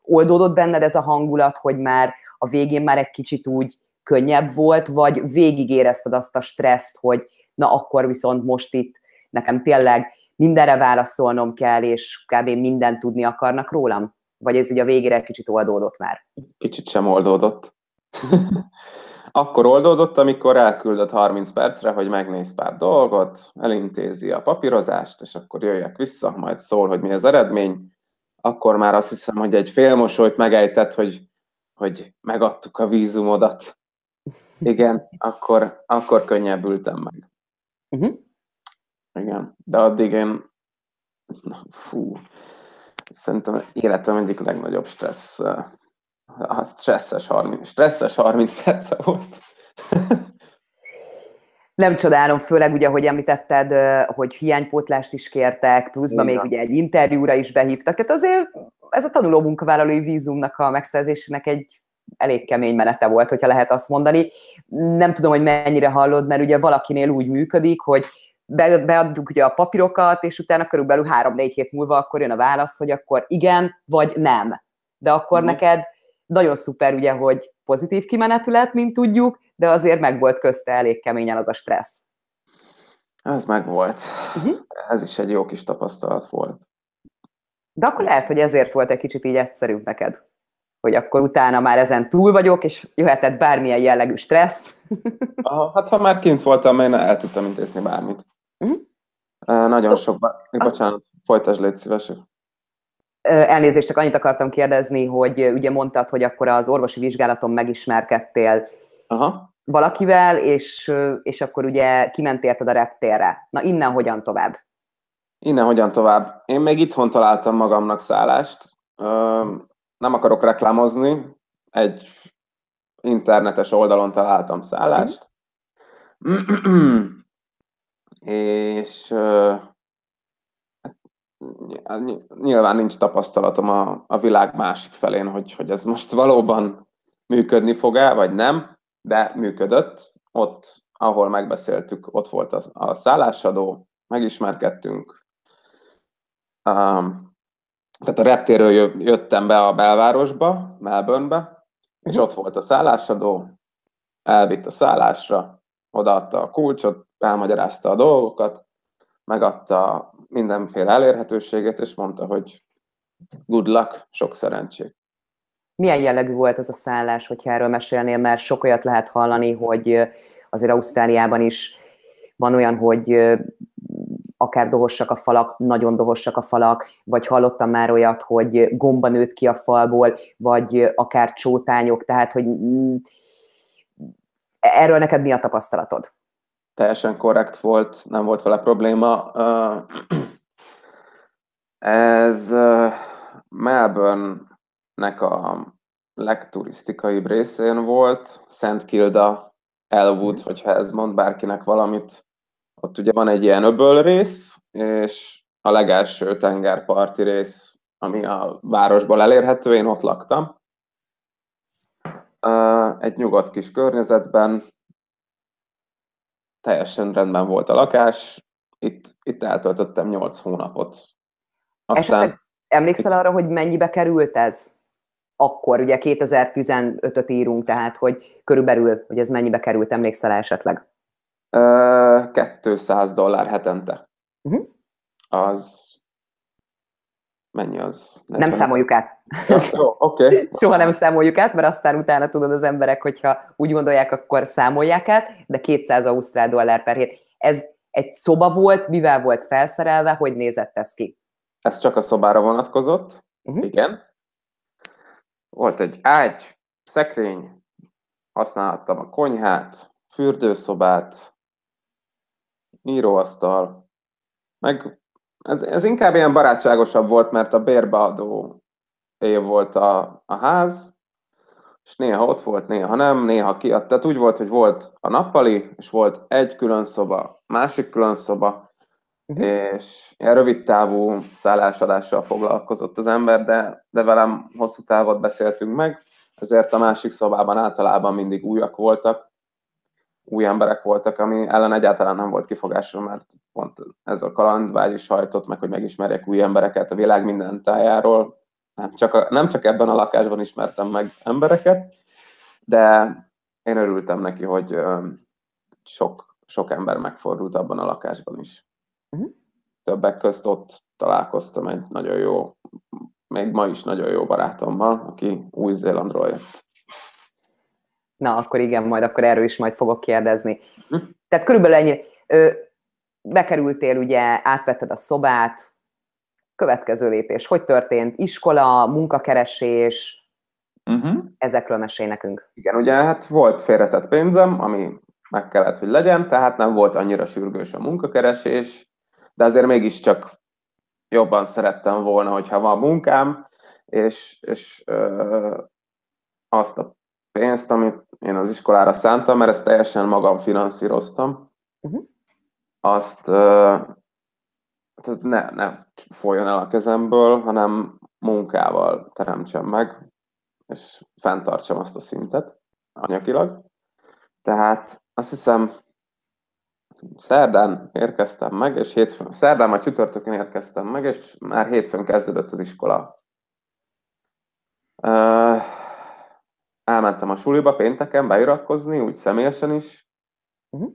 oldódott benned ez a hangulat, hogy már a végén már egy kicsit úgy könnyebb volt, vagy végig érezted azt a stresszt, hogy na akkor viszont most itt nekem tényleg mindenre válaszolnom kell, és kb. mindent tudni akarnak rólam? Vagy ez így a végére kicsit oldódott már? Kicsit sem oldódott. Akkor oldódott, amikor elküldött 30 percre, hogy megnéz pár dolgot, elintézi a papírozást, és akkor jöjjek vissza, majd szól, hogy mi az eredmény. Akkor már azt hiszem, hogy egy félmosolyt megejtett, hogy, hogy megadtuk a vízumodat. Igen, akkor, akkor könnyebbültem meg. Uh-huh. Igen, de addig én, fú, szerintem életem egyik legnagyobb stressz, a stresszes 30, stresszes 30 perc volt. Nem csodálom, főleg ugye, hogy említetted, hogy hiánypótlást is kértek, pluszban még ugye egy interjúra is behívtak. Tehát azért ez a tanuló munkavállalói vízumnak a megszerzésének egy elég kemény menete volt, hogyha lehet azt mondani. Nem tudom, hogy mennyire hallod, mert ugye valakinél úgy működik, hogy be, beadjuk ugye a papírokat, és utána körülbelül három-négy hét múlva akkor jön a válasz, hogy akkor igen, vagy nem. De akkor uh-huh. neked nagyon szuper ugye, hogy pozitív kimenetű lett, mint tudjuk, de azért meg volt közte elég keményen az a stressz. Ez meg volt. Uh-huh. Ez is egy jó kis tapasztalat volt. De akkor lehet, hogy ezért volt egy kicsit így egyszerűbb neked. Hogy akkor utána már ezen túl vagyok, és jöhetett bármilyen jellegű stressz. Aha, hát ha már kint voltam, én el tudtam intézni bármit. Uh-huh. Nagyon sok, bocsánat, folytasd légy szívesek. Elnézést, csak annyit akartam kérdezni, hogy ugye mondtad, hogy akkor az orvosi vizsgálaton megismerkedtél Aha. valakivel, és, és akkor ugye kiment érted a reptérre. Na innen hogyan tovább? Innen hogyan tovább? Én még itthon találtam magamnak szállást. Nem akarok reklámozni, egy internetes oldalon találtam szállást. Mm. és nyilván nincs tapasztalatom a, a világ másik felén, hogy, hogy ez most valóban működni fog-e, vagy nem, de működött. Ott, ahol megbeszéltük, ott volt a, a szállásadó, megismerkedtünk. Um, tehát a reptéről jöttem be a belvárosba, Melbournebe, és ott volt a szállásadó, elvitt a szállásra, odaadta a kulcsot, elmagyarázta a dolgokat, megadta mindenféle elérhetőséget, és mondta, hogy good luck, sok szerencsét. Milyen jellegű volt ez a szállás, hogyha erről mesélnél, mert sok olyat lehet hallani, hogy azért Ausztráliában is van olyan, hogy akár dohossak a falak, nagyon dohossak a falak, vagy hallottam már olyat, hogy gomba nőtt ki a falból, vagy akár csótányok, tehát hogy mm, erről neked mi a tapasztalatod? Teljesen korrekt volt, nem volt vele probléma. Ez Melbourne-nek a legturisztikaibb részén volt, Szent Kilda, Elwood, hogyha ez mond bárkinek valamit. Ott ugye van egy ilyen öböl rész, és a legelső tengerparti rész, ami a városból elérhető, én ott laktam. Egy nyugodt kis környezetben, teljesen rendben volt a lakás, itt, itt eltöltöttem 8 hónapot. Aztán... Esetleg emlékszel arra, hogy mennyibe került ez? Akkor, ugye 2015-öt írunk, tehát hogy körülbelül, hogy ez mennyibe került, emlékszel esetleg? 200 dollár hetente. Uh-huh. Az mennyi az? Nem számoljuk át. Ja, jó. Okay. Soha nem számoljuk át, mert aztán utána tudod az emberek, hogyha úgy gondolják, akkor számolják át, de 200 ausztrál dollár per hét. Ez egy szoba volt, mivel volt felszerelve, hogy nézett ez ki? Ez csak a szobára vonatkozott, uh-huh. igen. Volt egy ágy, szekrény, használhattam a konyhát, fürdőszobát, íróasztal, meg ez, ez inkább ilyen barátságosabb volt, mert a bérbeadó év volt a, a ház, és néha ott volt, néha nem, néha kiadt. Tehát úgy volt, hogy volt a nappali, és volt egy külön szoba, másik külön szoba, uh-huh. és ilyen rövid távú szállásadással foglalkozott az ember, de, de velem hosszú távot beszéltünk meg, ezért a másik szobában általában mindig újak voltak, új emberek voltak, ami ellen egyáltalán nem volt kifogásom, mert pont ez a kalandvágy is hajtott meg, hogy megismerjek új embereket a világ minden tájáról. Nem csak, a, nem csak ebben a lakásban ismertem meg embereket, de én örültem neki, hogy sok, sok ember megfordult abban a lakásban is. Uh-huh. Többek közt ott találkoztam egy nagyon jó, még ma is nagyon jó barátommal, aki Új-Zélandról jött. Na, akkor igen, majd akkor erről is majd fogok kérdezni. Hm. Tehát körülbelül ennyi. Ö, bekerültél, ugye, átvetted a szobát, következő lépés. Hogy történt? Iskola, munkakeresés, uh-huh. ezekről mesélj nekünk. Igen, ugye hát volt félretett pénzem, ami meg kellett, hogy legyen, tehát nem volt annyira sürgős a munkakeresés. de azért mégiscsak jobban szerettem volna, hogyha van munkám, és, és ö, azt a pénzt, amit én az iskolára szántam, mert ezt teljesen magam finanszíroztam, uh-huh. azt ö, hát ne, ne folyjon el a kezemből, hanem munkával teremtsem meg, és fenntartsam azt a szintet anyagilag. Tehát azt hiszem, szerdán érkeztem meg, és hétfőn, szerdán vagy csütörtökön érkeztem meg, és már hétfőn kezdődött az iskola. Uh, elmentem a suliba pénteken beiratkozni, úgy személyesen is. Uh-huh.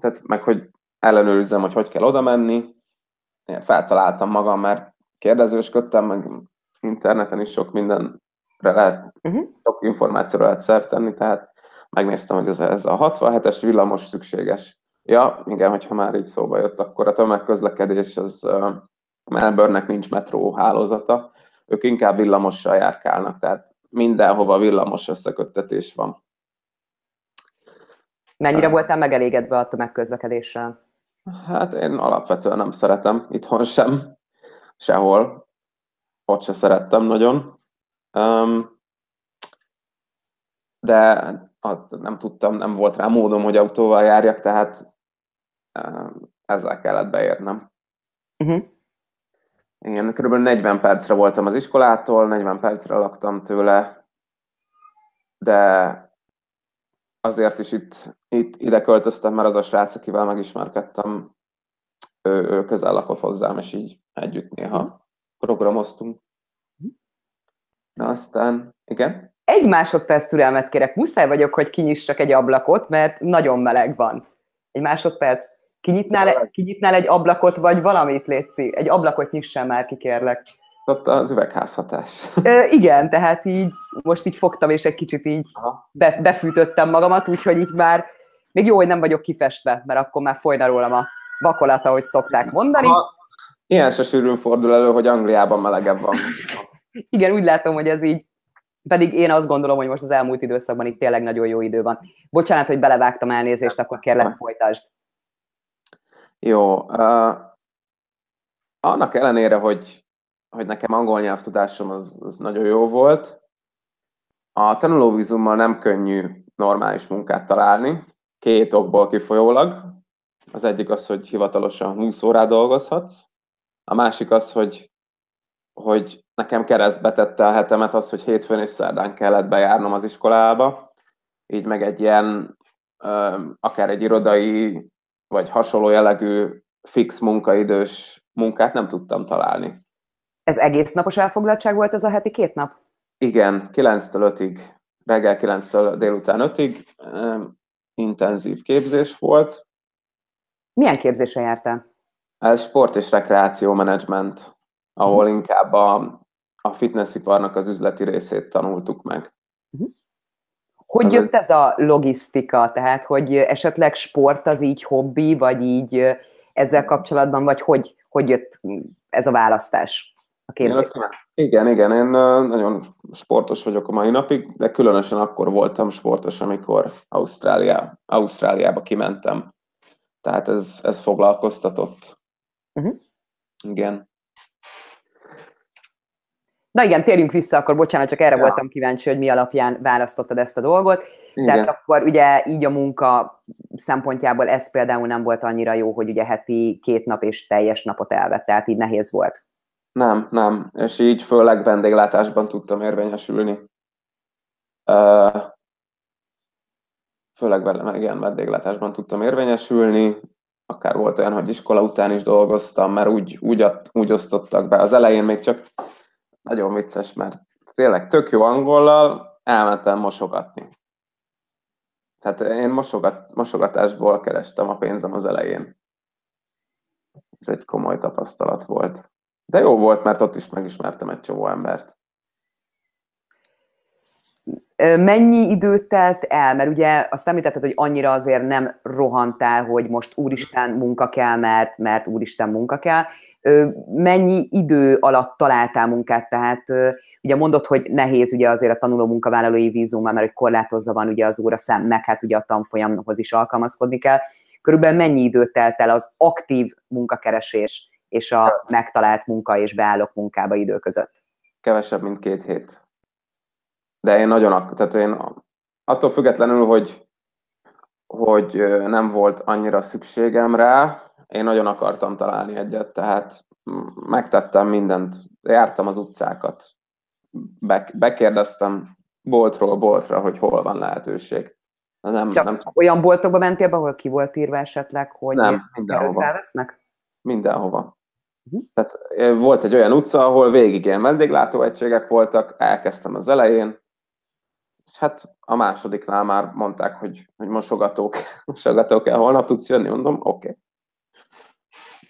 Tehát meg, hogy ellenőrizzem, hogy hogy kell oda menni. Én feltaláltam magam, mert kérdezősködtem, meg interneten is sok mindenre lehet, uh-huh. sok információra lehet szert tenni, tehát megnéztem, hogy ez, ez a 67-es villamos szükséges. Ja, igen, hogyha már így szóba jött, akkor a tömegközlekedés az uh, Melbourne-nek nincs metró hálózata, ők inkább villamossal járkálnak, tehát mindenhova villamos összeköttetés van. Mennyire voltál megelégedve a tömegközlekedéssel? Hát én alapvetően nem szeretem, itthon sem, sehol. Ott se szerettem nagyon. Um, de nem tudtam, nem volt rá módom, hogy autóval járjak, tehát ezzel kellett beérnem. Uh-huh. Igen, kb. 40 percre voltam az iskolától, 40 percre laktam tőle, de azért is itt, itt ide költöztem, mert az a srác, akivel megismerkedtem, ő, ő közel lakott hozzám, és így együtt néha programoztunk. De aztán, igen? Egy másodperc türelmet kérek, muszáj vagyok, hogy kinyissak egy ablakot, mert nagyon meleg van. Egy másodperc. Kinyitnál, kinyitnál egy ablakot, vagy valamit, Léci? Egy ablakot nyissál már ki, kérlek. Ott az üvegházhatás. E, igen, tehát így most így fogtam, és egy kicsit így be, befűtöttem magamat, úgyhogy így már még jó, hogy nem vagyok kifestve, mert akkor már folyna rólam a vakolata, ahogy szokták mondani. Aha. Ilyen se sűrűn fordul elő, hogy Angliában melegebb van. Igen, úgy látom, hogy ez így pedig én azt gondolom, hogy most az elmúlt időszakban itt tényleg nagyon jó idő van. Bocsánat, hogy belevágtam elnézést, akkor kérlek folytasd. Jó. Uh, annak ellenére, hogy, hogy nekem angol nyelvtudásom az, az nagyon jó volt, a tanulóvízummal nem könnyű normális munkát találni, két okból kifolyólag. Az egyik az, hogy hivatalosan 20 órát dolgozhatsz, a másik az, hogy, hogy nekem keresztbe tette a hetemet az, hogy hétfőn és szerdán kellett bejárnom az iskolába, így meg egy ilyen, akár egy irodai, vagy hasonló jellegű fix munkaidős munkát nem tudtam találni. Ez egész napos elfoglaltság volt ez a heti két nap? Igen, 9-től 5-ig, reggel 9-től délután 5-ig intenzív képzés volt. Milyen képzésre jártál? Ez sport és rekreáció menedzsment, ahol mhm. inkább a a fitnessiparnak az üzleti részét tanultuk meg. Mhm. Hogy jött ez a logisztika? Tehát, hogy esetleg sport az így hobbi, vagy így ezzel kapcsolatban, vagy hogy, hogy jött ez a választás a képzésben? Igen, igen, én nagyon sportos vagyok a mai napig, de különösen akkor voltam sportos, amikor Ausztrália, Ausztráliába kimentem. Tehát ez, ez foglalkoztatott. Uh-huh. Igen. Na igen, térjünk vissza, akkor bocsánat, csak erre ja. voltam kíváncsi, hogy mi alapján választottad ezt a dolgot. Igen. Tehát akkor ugye így a munka szempontjából ez például nem volt annyira jó, hogy ugye heti két nap és teljes napot elvett, tehát így nehéz volt. Nem, nem, és így főleg vendéglátásban tudtam érvényesülni. Főleg igen, vendéglátásban tudtam érvényesülni, akár volt olyan, hogy iskola után is dolgoztam, mert úgy, úgy, úgy osztottak be. Az elején még csak nagyon vicces, mert tényleg tök jó angollal elmentem mosogatni. Tehát én mosogat, mosogatásból kerestem a pénzem az elején. Ez egy komoly tapasztalat volt. De jó volt, mert ott is megismertem egy csomó embert. Mennyi időt telt el? Mert ugye azt említetted, hogy annyira azért nem rohantál, hogy most úristen munka kell, mert, mert úristen munka kell, mennyi idő alatt találtál munkát, tehát ugye mondod, hogy nehéz ugye azért a tanuló munkavállalói vízum, mert hogy korlátozva van ugye az óra szám, meg hát ugye a tanfolyamhoz is alkalmazkodni kell. körülbelül mennyi időt telt el az aktív munkakeresés és a megtalált munka és beállok munkába idő között? Kevesebb, mint két hét. De én nagyon, tehát én attól függetlenül, hogy, hogy nem volt annyira szükségem rá, én nagyon akartam találni egyet, tehát megtettem mindent, jártam az utcákat, bekérdeztem boltról boltra, hogy hol van lehetőség. Nem, Csak nem... olyan boltokba mentél, ahol ki volt írva esetleg, hogy nem, mindenhova. felvesznek? Mindenhova. Uh-huh. Tehát volt egy olyan utca, ahol végig ilyen vendéglátóegységek voltak, elkezdtem az elején, és hát a másodiknál már mondták, hogy, hogy mosogatók, mosogatók el, holnap tudsz jönni, mondom, oké. Okay.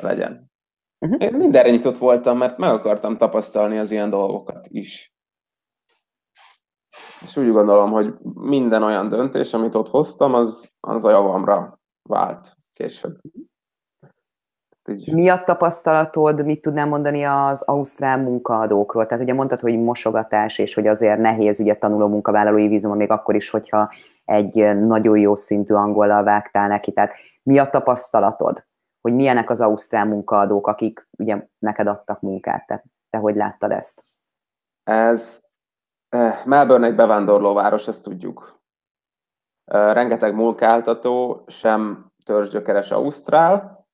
Legyen. Uh-huh. Én mindenre nyitott voltam, mert meg akartam tapasztalni az ilyen dolgokat is. És úgy gondolom, hogy minden olyan döntés, amit ott hoztam, az, az a javamra vált később. Így. Mi a tapasztalatod, mit tudnám mondani az ausztrál munkaadókról? Tehát ugye mondtad, hogy mosogatás, és hogy azért nehéz ugye tanuló munkavállalói vízuma, még akkor is, hogyha egy nagyon jó szintű angollal vágtál neki. Tehát mi a tapasztalatod? Hogy milyenek az ausztrál munkaadók, akik ugye neked adtak munkát. Te, te hogy láttad ezt? Ez eh, Melbourne egy bevándorlóváros, ezt tudjuk. Eh, rengeteg munkáltató, sem törzsgyökeres ausztrál,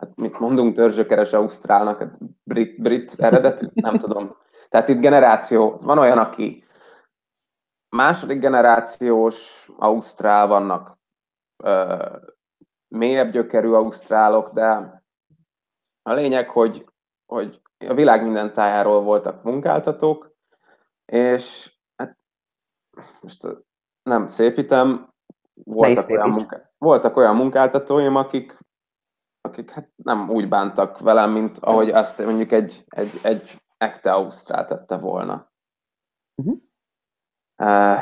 hát mit mondunk törzsgyökeres ausztrálnak, hát brit, brit eredetű, nem tudom. Tehát itt generáció, van olyan, aki második generációs ausztrál vannak, eh, mélyebb gyökerű ausztrálok, de a lényeg, hogy, hogy a világ minden tájáról voltak munkáltatók, és hát most nem szépítem, voltak olyan, munká, voltak olyan munkáltatóim, akik, akik hát nem úgy bántak velem, mint ahogy azt mondjuk egy, egy, egy ekte ausztrál tette volna. Uh-huh. Uh,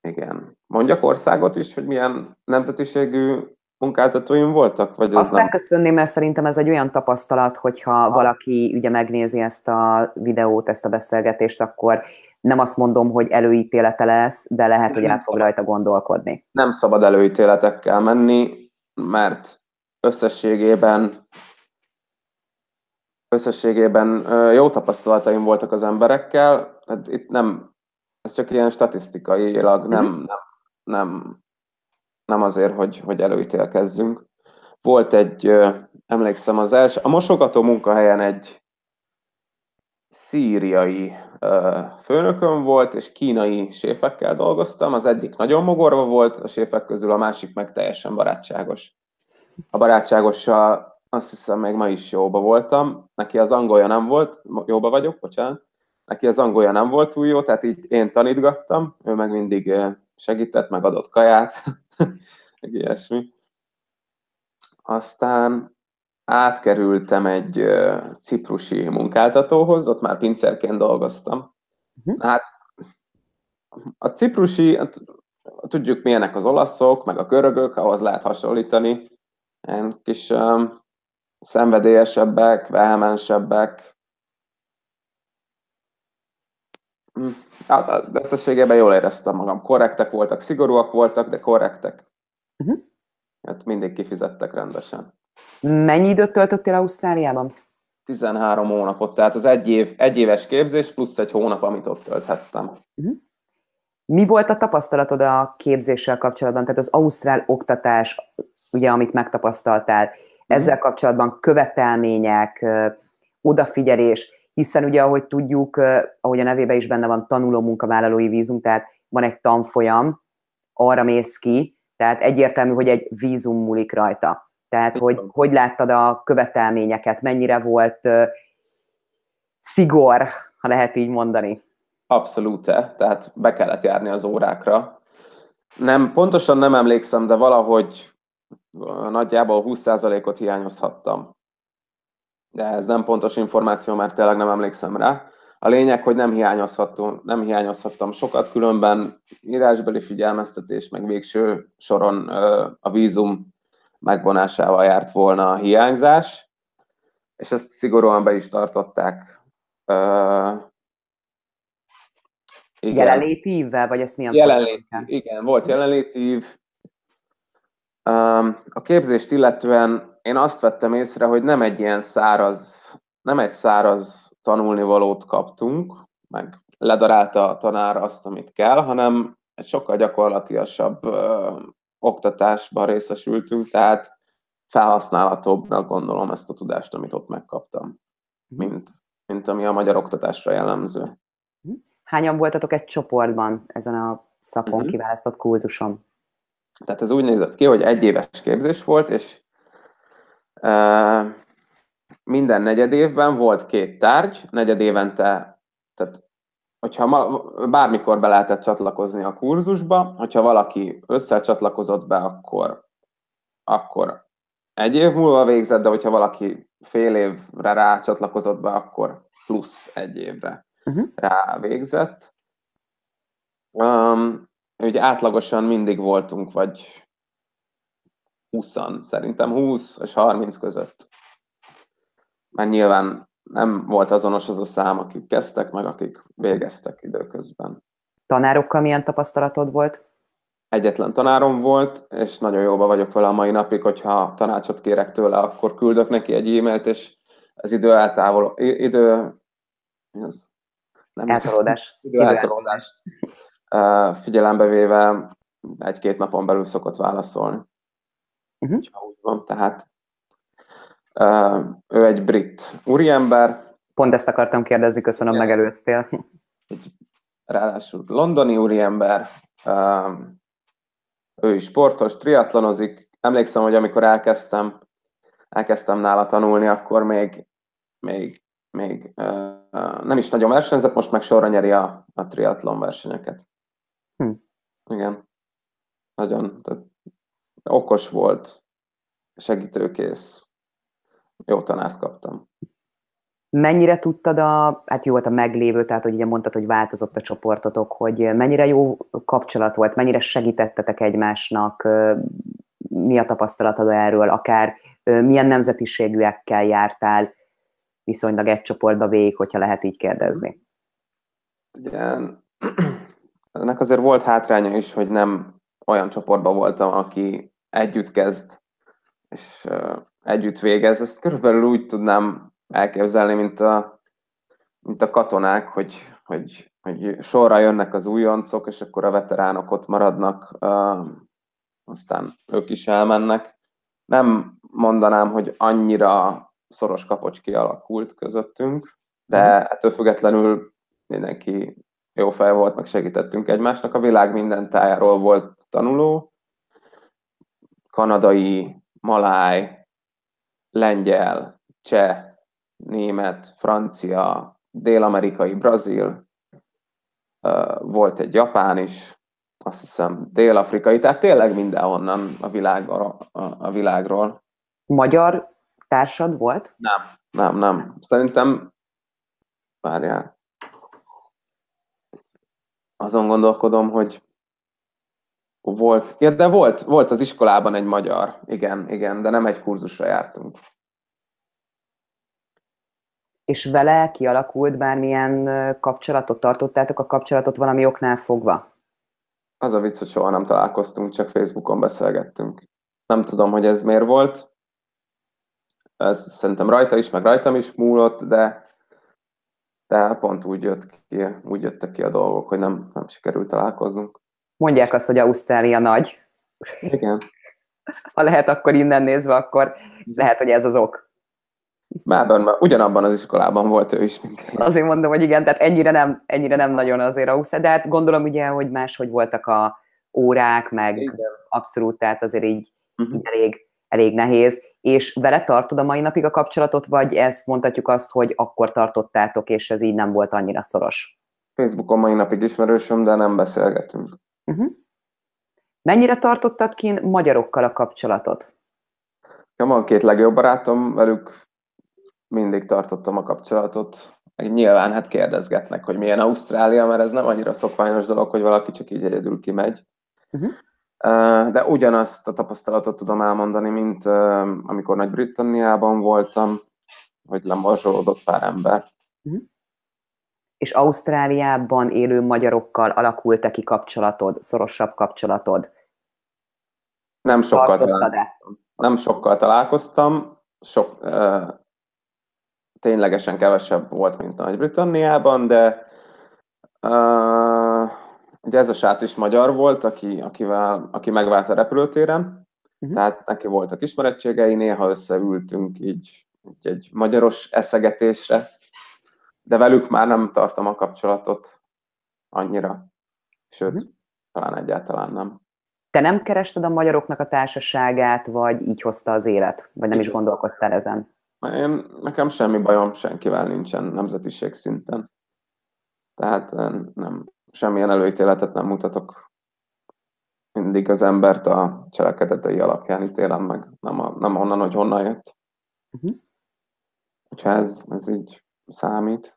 igen. Mondjak országot is, hogy milyen nemzetiségű munkáltatóim voltak? Vagy Azt nem? megköszönném, mert szerintem ez egy olyan tapasztalat, hogyha ha. valaki ugye megnézi ezt a videót, ezt a beszélgetést, akkor nem azt mondom, hogy előítélete lesz, de lehet, hogy el fog rajta gondolkodni. Nem szabad előítéletekkel menni, mert összességében összességében jó tapasztalataim voltak az emberekkel, hát itt nem, ez csak ilyen statisztikailag nem, mhm. nem, nem nem azért, hogy, hogy előítélkezzünk. Volt egy, emlékszem, az első, a mosogató munkahelyen egy szíriai főnököm volt, és kínai séfekkel dolgoztam. Az egyik nagyon mogorva volt, a séfek közül a másik meg teljesen barátságos. A barátságossal azt hiszem még ma is jóba voltam. Neki az angolja nem volt, jóba vagyok, bocsánat. Neki az angolja nem volt túl jó, tehát így én tanítgattam, ő meg mindig segített, meg adott kaját, meg ilyesmi. Aztán átkerültem egy ciprusi munkáltatóhoz, ott már pincerként dolgoztam. Uh-huh. Hát a ciprusi, hát, tudjuk milyenek az olaszok, meg a görögök, ahhoz lehet hasonlítani. Ilyen kis um, szenvedélyesebbek, vehemensebbek. Hm, hát összességében jól éreztem magam. Korrektek voltak, szigorúak voltak, de korrektek. Uh-huh. Hát mindig kifizettek rendesen. Mennyi időt töltöttél Ausztráliában? 13 hónapot, tehát az egy, év, egy éves képzés plusz egy hónap, amit ott tölthettem. Uh-huh. Mi volt a tapasztalatod a képzéssel kapcsolatban? Tehát az ausztrál oktatás, ugye, amit megtapasztaltál, uh-huh. ezzel kapcsolatban követelmények, odafigyelés, hiszen ugye, ahogy tudjuk, ahogy a nevében is benne van, tanuló munkavállalói vízum, tehát van egy tanfolyam, arra mész ki, tehát egyértelmű, hogy egy vízum múlik rajta. Tehát, hogy hogy láttad a követelményeket, mennyire volt uh, szigor, ha lehet így mondani? Abszolút, tehát be kellett járni az órákra. Nem, pontosan nem emlékszem, de valahogy nagyjából 20%-ot hiányozhattam. De ez nem pontos információ, mert tényleg nem emlékszem rá. A lényeg, hogy nem hiányozhattam, nem hiányozhattam sokat, különben írásbeli figyelmeztetés, meg végső soron a vízum megvonásával járt volna a hiányzás, és ezt szigorúan be is tartották. Igen. Jelenlétívvel, vagy ezt milyen Jelenlétív, igen, volt jelenlétív, A képzést illetően én azt vettem észre, hogy nem egy ilyen száraz, nem egy száraz tanulnivalót kaptunk, meg ledarálta a tanár azt, amit kell, hanem egy sokkal gyakorlatiasabb ö, oktatásban részesültünk, tehát felhasználhatóbbnak gondolom ezt a tudást, amit ott megkaptam, mint, mint ami a magyar oktatásra jellemző. Hányan voltatok egy csoportban ezen a szakon uh-huh. kiválasztott kurzuson? Tehát ez úgy nézett ki, hogy egy éves képzés volt, és minden negyed évben volt két tárgy, negyed évente, tehát hogyha ma, bármikor be lehetett csatlakozni a kurzusba, hogyha valaki összecsatlakozott be, akkor, akkor egy év múlva végzett, de hogyha valaki fél évre rácsatlakozott be, akkor plusz egy évre uh-huh. rá végzett. Um, ugye átlagosan mindig voltunk, vagy 20 szerintem 20 és 30 között. Mert nyilván nem volt azonos az a szám, akik kezdtek, meg akik végeztek időközben. Tanárokkal milyen tapasztalatod volt? Egyetlen tanárom volt, és nagyon jóba vagyok vele a mai napig, hogyha tanácsot kérek tőle, akkor küldök neki egy e-mailt, és az idő eltávol, idő, ez nem eltolódás. Idő eltolódás. Figyelembe véve egy-két napon belül szokott válaszolni. Uh-huh. Úgy van, tehát ő egy brit úriember. Pont ezt akartam kérdezni, köszönöm, Igen. megelőztél. Egy, ráadásul londoni úriember, ő is sportos, triatlonozik. Emlékszem, hogy amikor elkezdtem, elkezdtem nála tanulni, akkor még, még, még nem is nagyon versenyzett, most meg sorra nyeri a, a triatlon versenyeket. Hm. Igen. Nagyon tehát okos volt, segítőkész, jó tanárt kaptam. Mennyire tudtad a, hát jó volt a meglévő, tehát hogy ugye mondtad, hogy változott a csoportotok, hogy mennyire jó kapcsolat volt, mennyire segítettetek egymásnak, mi a tapasztalatod erről, akár milyen nemzetiségűekkel jártál viszonylag egy csoportba végig, hogyha lehet így kérdezni? Ugye, ennek azért volt hátránya is, hogy nem olyan csoportban voltam, aki együtt kezd, és együtt végez. Ezt körülbelül úgy tudnám elképzelni, mint a, mint a katonák, hogy, hogy, hogy sorra jönnek az újoncok, és akkor a veteránok ott maradnak, aztán ők is elmennek. Nem mondanám, hogy annyira szoros kapocs kialakult közöttünk, de mhm. ettől függetlenül mindenki jó fej volt, meg segítettünk egymásnak. A világ minden tájáról volt tanuló, kanadai, maláj, lengyel, cseh, német, francia, dél-amerikai, brazil, volt egy japán is, azt hiszem dél-afrikai, tehát tényleg mindenhonnan a, világ, a, a világról. Magyar társad volt? Nem, nem, nem. Szerintem, várjál. Azon gondolkodom, hogy volt, ja, de volt, volt az iskolában egy magyar, igen, igen, de nem egy kurzusra jártunk. És vele kialakult bármilyen kapcsolatot, tartottátok a kapcsolatot valami oknál fogva? Az a vicc, hogy soha nem találkoztunk, csak Facebookon beszélgettünk. Nem tudom, hogy ez miért volt. Ez szerintem rajta is, meg rajtam is múlott, de, de pont úgy, jött ki, úgy jöttek ki a dolgok, hogy nem, nem sikerült találkoznunk. Mondják azt, hogy Ausztrália nagy. Igen. ha lehet, akkor innen nézve, akkor lehet, hogy ez az ok. Melbourne, ugyanabban az iskolában volt ő is, mint Azért mondom, hogy igen, tehát ennyire nem, ennyire nem nagyon azért Ausztrália, de hát gondolom ugye, hogy máshogy voltak a órák, meg igen. abszolút, tehát azért így, uh-huh. így elég, elég nehéz. És vele tartod a mai napig a kapcsolatot, vagy ezt mondhatjuk azt, hogy akkor tartottátok, és ez így nem volt annyira szoros? Facebookon mai napig ismerősöm, de nem beszélgetünk. Uh-huh. Mennyire tartottad ki magyarokkal a kapcsolatot? Ja, van két legjobb barátom, velük mindig tartottam a kapcsolatot. Nyilván hát kérdezgetnek, hogy milyen Ausztrália, mert ez nem annyira szokványos dolog, hogy valaki csak így egyedül kimegy. Uh-huh. De ugyanazt a tapasztalatot tudom elmondani, mint amikor Nagy-Britanniában voltam, hogy lemorzsolódott pár ember. Uh-huh és Ausztráliában élő magyarokkal alakult-e ki kapcsolatod, szorosabb kapcsolatod? Nem sokkal találkoztam. Nem sokkal találkoztam, sok, uh, ténylegesen kevesebb volt, mint Nagy-Britanniában, de uh, ugye ez a srác is magyar volt, aki, akivel, aki megvált a repülőtéren, uh-huh. tehát neki voltak ismerettségei, néha összeültünk így, így egy magyaros eszegetésre, de velük már nem tartom a kapcsolatot annyira, sőt, uh-huh. talán egyáltalán nem. Te nem kerested a magyaroknak a társaságát, vagy így hozta az élet? Vagy nem is gondolkoztál ezen? Én, nekem semmi bajom senkivel nincsen nemzetiség szinten. Tehát nem, semmilyen előítéletet nem mutatok. Mindig az embert a cselekedetei alapján ítélem meg, nem, a, nem onnan, hogy honnan jött. Uh-huh. Úgyhogy ez, ez így számít.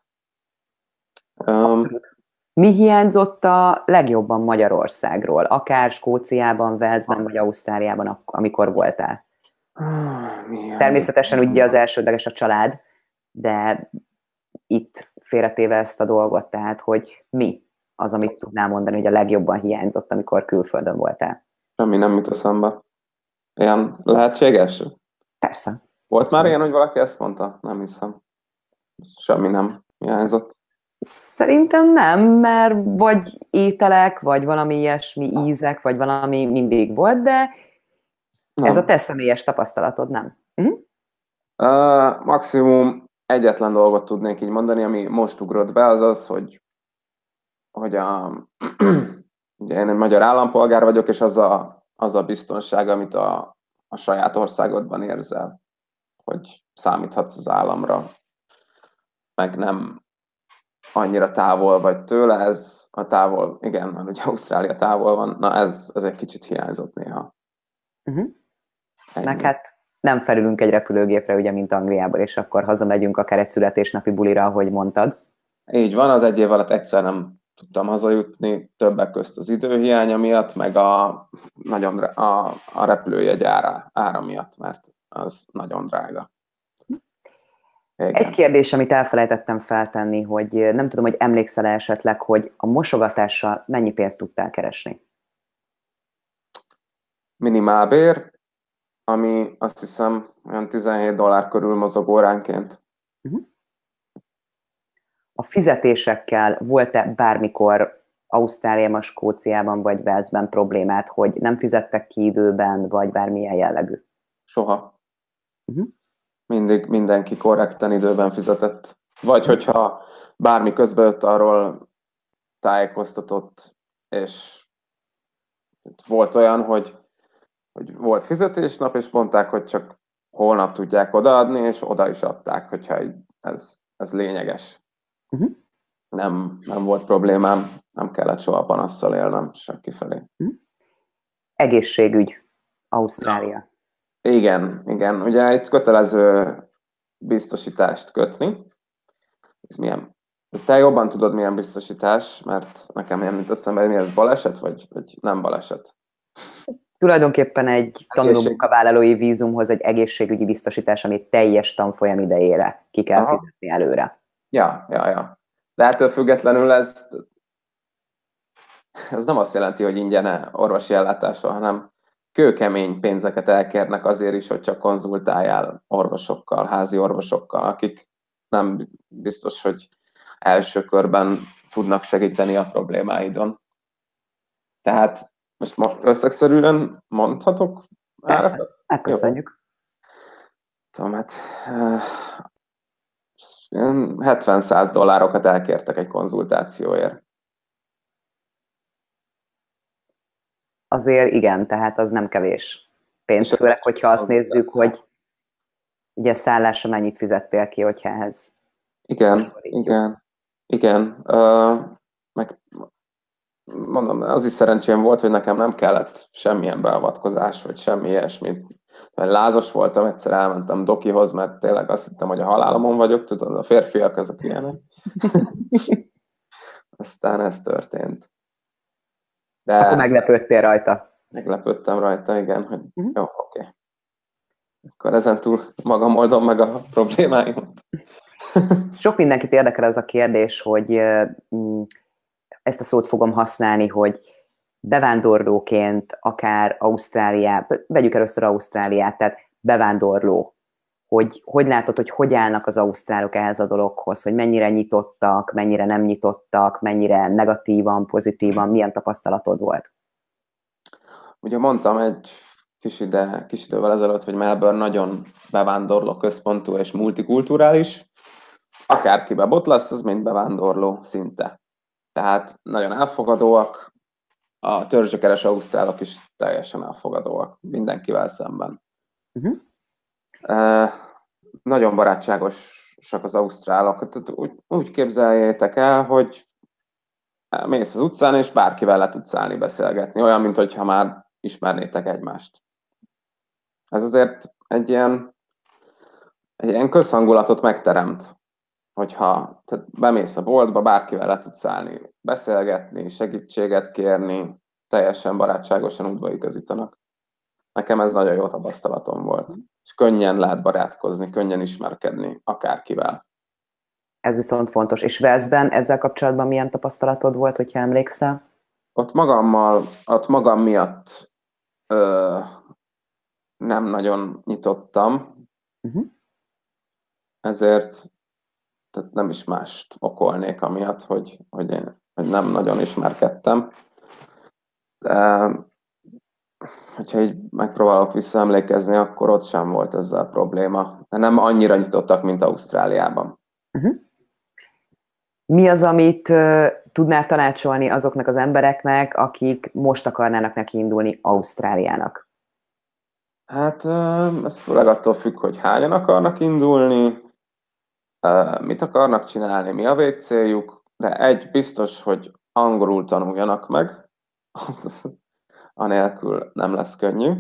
Abszolút. Mi hiányzott a legjobban Magyarországról, akár Skóciában, Velszben vagy Ausztráliában, amikor voltál? Ah, Természetesen ugye az elsődleges a család, de itt félretéve ezt a dolgot, tehát hogy mi az, amit tudnám mondani, hogy a legjobban hiányzott, amikor külföldön voltál? Semmi nem mit eszembe. Ilyen lehetséges? Persze. Volt már ilyen, hogy valaki ezt mondta? Nem hiszem. Semmi nem hiányzott. Szerintem nem, mert vagy ételek, vagy valami ilyesmi ízek, vagy valami mindig volt, de nem. ez a te személyes tapasztalatod, nem? Uh-huh. Uh, maximum egyetlen dolgot tudnék így mondani, ami most ugrott be, az az, hogy, hogy a, ugye én egy magyar állampolgár vagyok, és az a, az a biztonság, amit a, a saját országodban érzel, hogy számíthatsz az államra, meg nem annyira távol vagy tőle, ez a távol, igen, mert ugye Ausztrália távol van, na ez, ez egy kicsit hiányzott néha. Uh-huh. Meg hát nem felülünk egy repülőgépre, ugye, mint Angliában, és akkor hazamegyünk akár egy születésnapi bulira, ahogy mondtad. Így van, az egy év alatt egyszer nem tudtam hazajutni, többek közt az időhiánya miatt, meg a, nagyon, a, a repülőjegy ára, ára miatt, mert az nagyon drága. Igen. Egy kérdés, amit elfelejtettem feltenni, hogy nem tudom, hogy emlékszel esetleg, hogy a mosogatással mennyi pénzt tudtál keresni? Minimálbér, ami azt hiszem olyan 17 dollár körül mozog óránként. Uh-huh. A fizetésekkel volt-e bármikor Ausztráliában, Skóciában vagy Velszben problémát, hogy nem fizettek ki időben, vagy bármilyen jellegű? Soha. Uh-huh mindig mindenki korrekten időben fizetett. Vagy hogyha bármi közben arról tájékoztatott, és volt olyan, hogy, hogy volt fizetésnap, és mondták, hogy csak holnap tudják odaadni, és oda is adták, hogyha ez, ez lényeges. Uh-huh. Nem, nem volt problémám, nem kellett soha panasszal élnem se kifelé. Uh-huh. Egészségügy, Ausztrália. Igen, igen. Ugye itt kötelező biztosítást kötni. Ez milyen? Te jobban tudod, milyen biztosítás, mert nekem ilyen, mint eszembe, mi ez baleset, vagy, vagy nem baleset? Tulajdonképpen egy tanulómunkavállalói vízumhoz egy egészségügyi biztosítás, amit teljes tanfolyam idejére ki kell Aha. fizetni előre. Ja, ja, ja. De ettől függetlenül ez, ez nem azt jelenti, hogy ingyen orvosi ellátásra, hanem kőkemény pénzeket elkérnek azért is, hogy csak konzultáljál orvosokkal, házi orvosokkal, akik nem biztos, hogy első körben tudnak segíteni a problémáidon. Tehát most összegszerűen mondhatok? Persze, megköszönjük. Tudom, hát 70-100 dollárokat elkértek egy konzultációért. Azért igen, tehát az nem kevés pénz, főleg, hogyha azt nézzük, hogy ugye szállásra mennyit fizettél ki, hogyha ehhez igen, igen, igen. Uh, meg mondom, az is szerencsém volt, hogy nekem nem kellett semmilyen beavatkozás, vagy semmi ilyesmi. Mert lázas voltam, egyszer elmentem Dokihoz, mert tényleg azt hittem, hogy a halálomon vagyok, tudod, a férfiak azok ilyenek. Aztán ez történt. De Akkor meglepődtél rajta. Meglepődtem rajta, igen, hogy uh-huh. jó, oké. Okay. Akkor ezen túl magam oldom meg a problémáimat. Sok mindenkit érdekel ez a kérdés, hogy mm, ezt a szót fogom használni, hogy bevándorlóként, akár Ausztráliá, vegyük először Ausztráliát, tehát bevándorló, hogy hogy látod, hogy hogy állnak az ausztrálok ehhez a dologhoz, hogy mennyire nyitottak, mennyire nem nyitottak, mennyire negatívan, pozitívan, milyen tapasztalatod volt? Ugye mondtam egy kis, ide, kis idővel ezelőtt, hogy Melbourne nagyon bevándorló központú és multikulturális. Akárki bebot lesz, az mind bevándorló szinte. Tehát nagyon elfogadóak, a törzsökeres ausztrálok is teljesen elfogadóak mindenkivel szemben. Uh-huh. Nagyon barátságosak az ausztrálok. Tehát úgy, úgy képzeljétek el, hogy mész az utcán, és bárkivel le tudsz állni, beszélgetni. Olyan, mint már ismernétek egymást. Ez azért egy ilyen, egy ilyen közhangulatot megteremt, hogyha tehát bemész a boltba, bárkivel le tudsz állni, beszélgetni, segítséget kérni, teljesen barátságosan útba igazítanak. Nekem ez nagyon jó tapasztalatom volt. És könnyen lehet barátkozni, könnyen ismerkedni akárkivel. Ez viszont fontos. És Velszben ezzel kapcsolatban milyen tapasztalatod volt, hogyha emlékszel? Ott magammal, ott magam miatt ö, nem nagyon nyitottam, uh-huh. ezért tehát nem is mást okolnék amiatt, hogy, hogy én hogy nem nagyon ismerkedtem. De hogyha így megpróbálok visszaemlékezni, akkor ott sem volt ezzel a probléma. De nem annyira nyitottak, mint Ausztráliában. Uh-huh. Mi az, amit uh, tudnál tanácsolni azoknak az embereknek, akik most akarnának neki indulni Ausztráliának? Hát ez főleg attól függ, hogy hányan akarnak indulni, mit akarnak csinálni, mi a végcéljuk, de egy biztos, hogy angolul tanuljanak meg, anélkül nem lesz könnyű.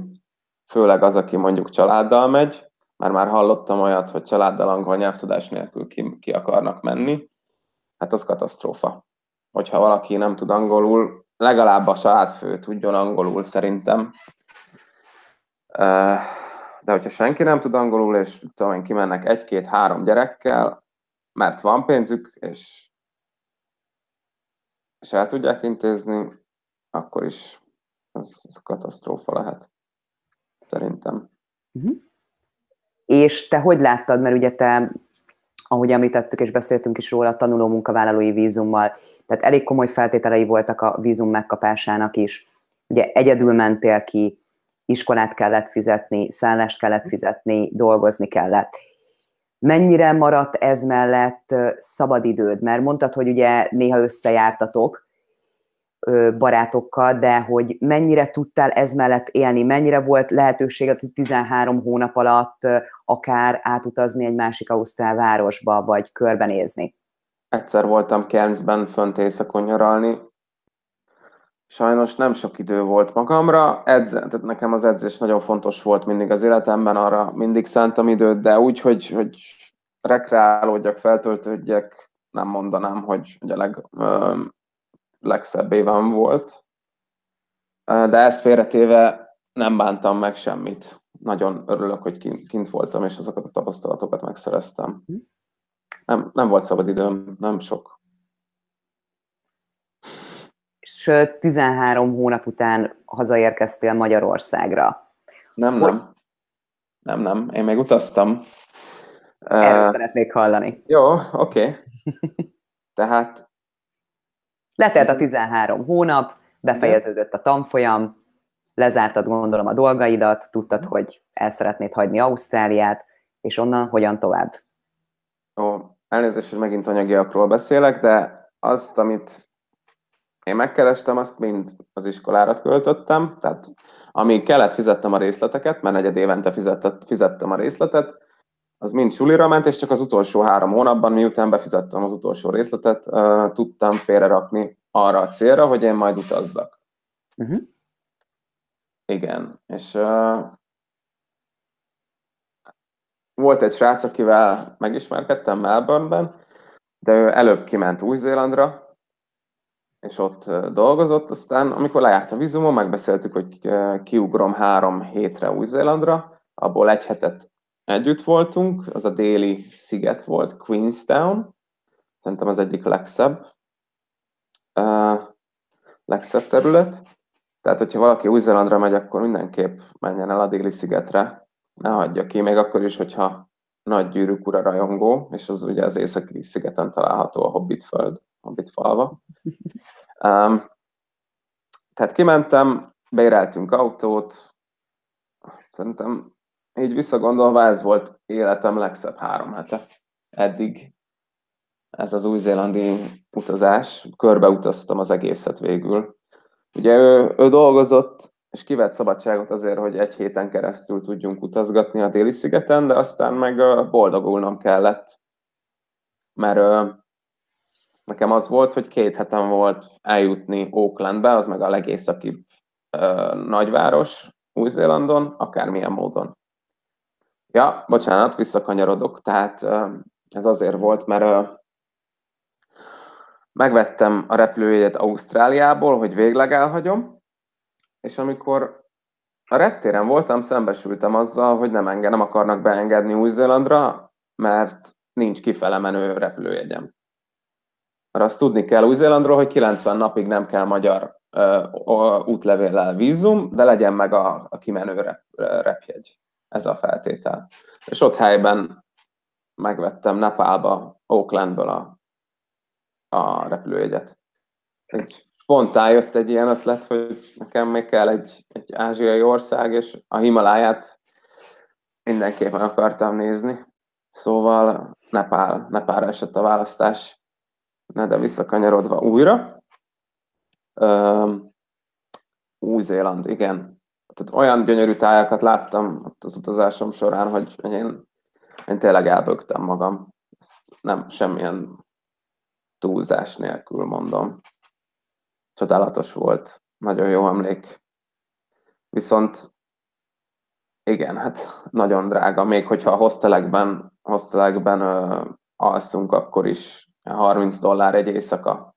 Főleg az, aki mondjuk családdal megy, mert már hallottam olyat, hogy családdal angol nyelvtudás nélkül ki, ki akarnak menni, hát az katasztrófa. Hogyha valaki nem tud angolul, legalább a családfő tudjon angolul szerintem, de hogyha senki nem tud angolul, és tudom én, kimennek egy-két-három gyerekkel, mert van pénzük, és, és el tudják intézni, akkor is ez, ez katasztrófa lehet. Szerintem. Uh-huh. És te hogy láttad, mert ugye te, ahogy említettük és beszéltünk is róla, tanuló munkavállalói vízummal, tehát elég komoly feltételei voltak a vízum megkapásának is. Ugye egyedül mentél ki, iskolát kellett fizetni, szállást kellett fizetni, dolgozni kellett. Mennyire maradt ez mellett szabadidőd? Mert mondtad, hogy ugye néha összejártatok barátokkal, de hogy mennyire tudtál ez mellett élni, mennyire volt lehetőséged, hogy 13 hónap alatt akár átutazni egy másik ausztrál városba, vagy körbenézni? Egyszer voltam Cairnsben fönt éjszakon nyaralni, Sajnos nem sok idő volt magamra, edze, tehát nekem az edzés nagyon fontos volt mindig az életemben, arra mindig szántam időt, de úgy, hogy, hogy rekreálódjak, feltöltődjek, nem mondanám, hogy, hogy a leg, ö, legszebb évem volt. De ezt félretéve nem bántam meg semmit. Nagyon örülök, hogy kint, kint voltam, és azokat a tapasztalatokat megszereztem. Hm. Nem, nem volt szabad időm, nem sok. és 13 hónap után hazaérkeztél Magyarországra. Nem, Hogy... nem. Nem, nem. Én még utaztam. Erről uh, szeretnék hallani. Jó, oké. Okay. Tehát... Letelt a 13 hónap, befejeződött a tanfolyam, lezártad gondolom a dolgaidat, tudtad, mhm. hogy el szeretnéd hagyni Ausztráliát, és onnan hogyan tovább? Ó, elnézést, hogy megint anyagiakról beszélek, de azt, amit én megkerestem, azt mind az iskolára költöttem, tehát amíg kellett fizettem a részleteket, mert negyed évente fizetett, fizettem a részletet, az mind sulira ment, és csak az utolsó három hónapban, miután befizettem az utolsó részletet, tudtam félrerakni arra a célra, hogy én majd utazzak. Uh-huh. Igen, és uh, volt egy srác, akivel megismerkedtem Melbourneben, de ő előbb kiment Új-Zélandra, és ott dolgozott, aztán amikor lejárt a vízumon, megbeszéltük, hogy kiugrom három hétre Új-Zélandra, abból egy hetet együtt voltunk, az a déli sziget volt, Queenstown, szerintem az egyik legszebb, uh, legszebb terület, Tehát, hogyha valaki Új-Zélandra megy, akkor mindenképp menjen el a déli szigetre, ne hagyja ki, még akkor is, hogyha nagy gyűrűk ura rajongó, és az ugye az északi szigeten található a Hobbit föld, Hobbit falva. Um, tehát kimentem, béreltünk autót, szerintem így visszagondolva ez volt életem legszebb három hete eddig. Ez az új-zélandi utazás, körbeutaztam az egészet végül. Ugye ő, ő dolgozott, és kivett szabadságot azért, hogy egy héten keresztül tudjunk utazgatni a déli szigeten, de aztán meg boldogulnom kellett, mert nekem az volt, hogy két hetem volt eljutni Oaklandbe, az meg a legészakibb nagyváros Új-Zélandon, akármilyen módon. Ja, bocsánat, visszakanyarodok, tehát ez azért volt, mert megvettem a repülőjegyet Ausztráliából, hogy végleg elhagyom, és amikor a reptéren voltam, szembesültem azzal, hogy nem engem nem akarnak beengedni Új-Zélandra, mert nincs kifele menő repülőjegyem. Mert azt tudni kell Új-Zélandról, hogy 90 napig nem kell magyar uh, útlevéllel vízum, de legyen meg a, a kimenő rep, repjegy. Ez a feltétel. És ott helyben megvettem Nepálba, Oaklandből a, a repülőjegyet. Egy spontán jött egy ilyen ötlet, hogy nekem még kell egy, egy ázsiai ország, és a Himaláját mindenképpen akartam nézni. Szóval Nepál, Nepálra esett a választás, de visszakanyarodva újra. Új-Zéland, igen. Tehát olyan gyönyörű tájakat láttam az utazásom során, hogy én, én tényleg elbögtem magam. Ezt nem semmilyen túlzás nélkül mondom csodálatos volt, nagyon jó emlék. Viszont igen, hát nagyon drága, még hogyha a hostelekben, hostelekben ö, alszunk, akkor is 30 dollár egy éjszaka.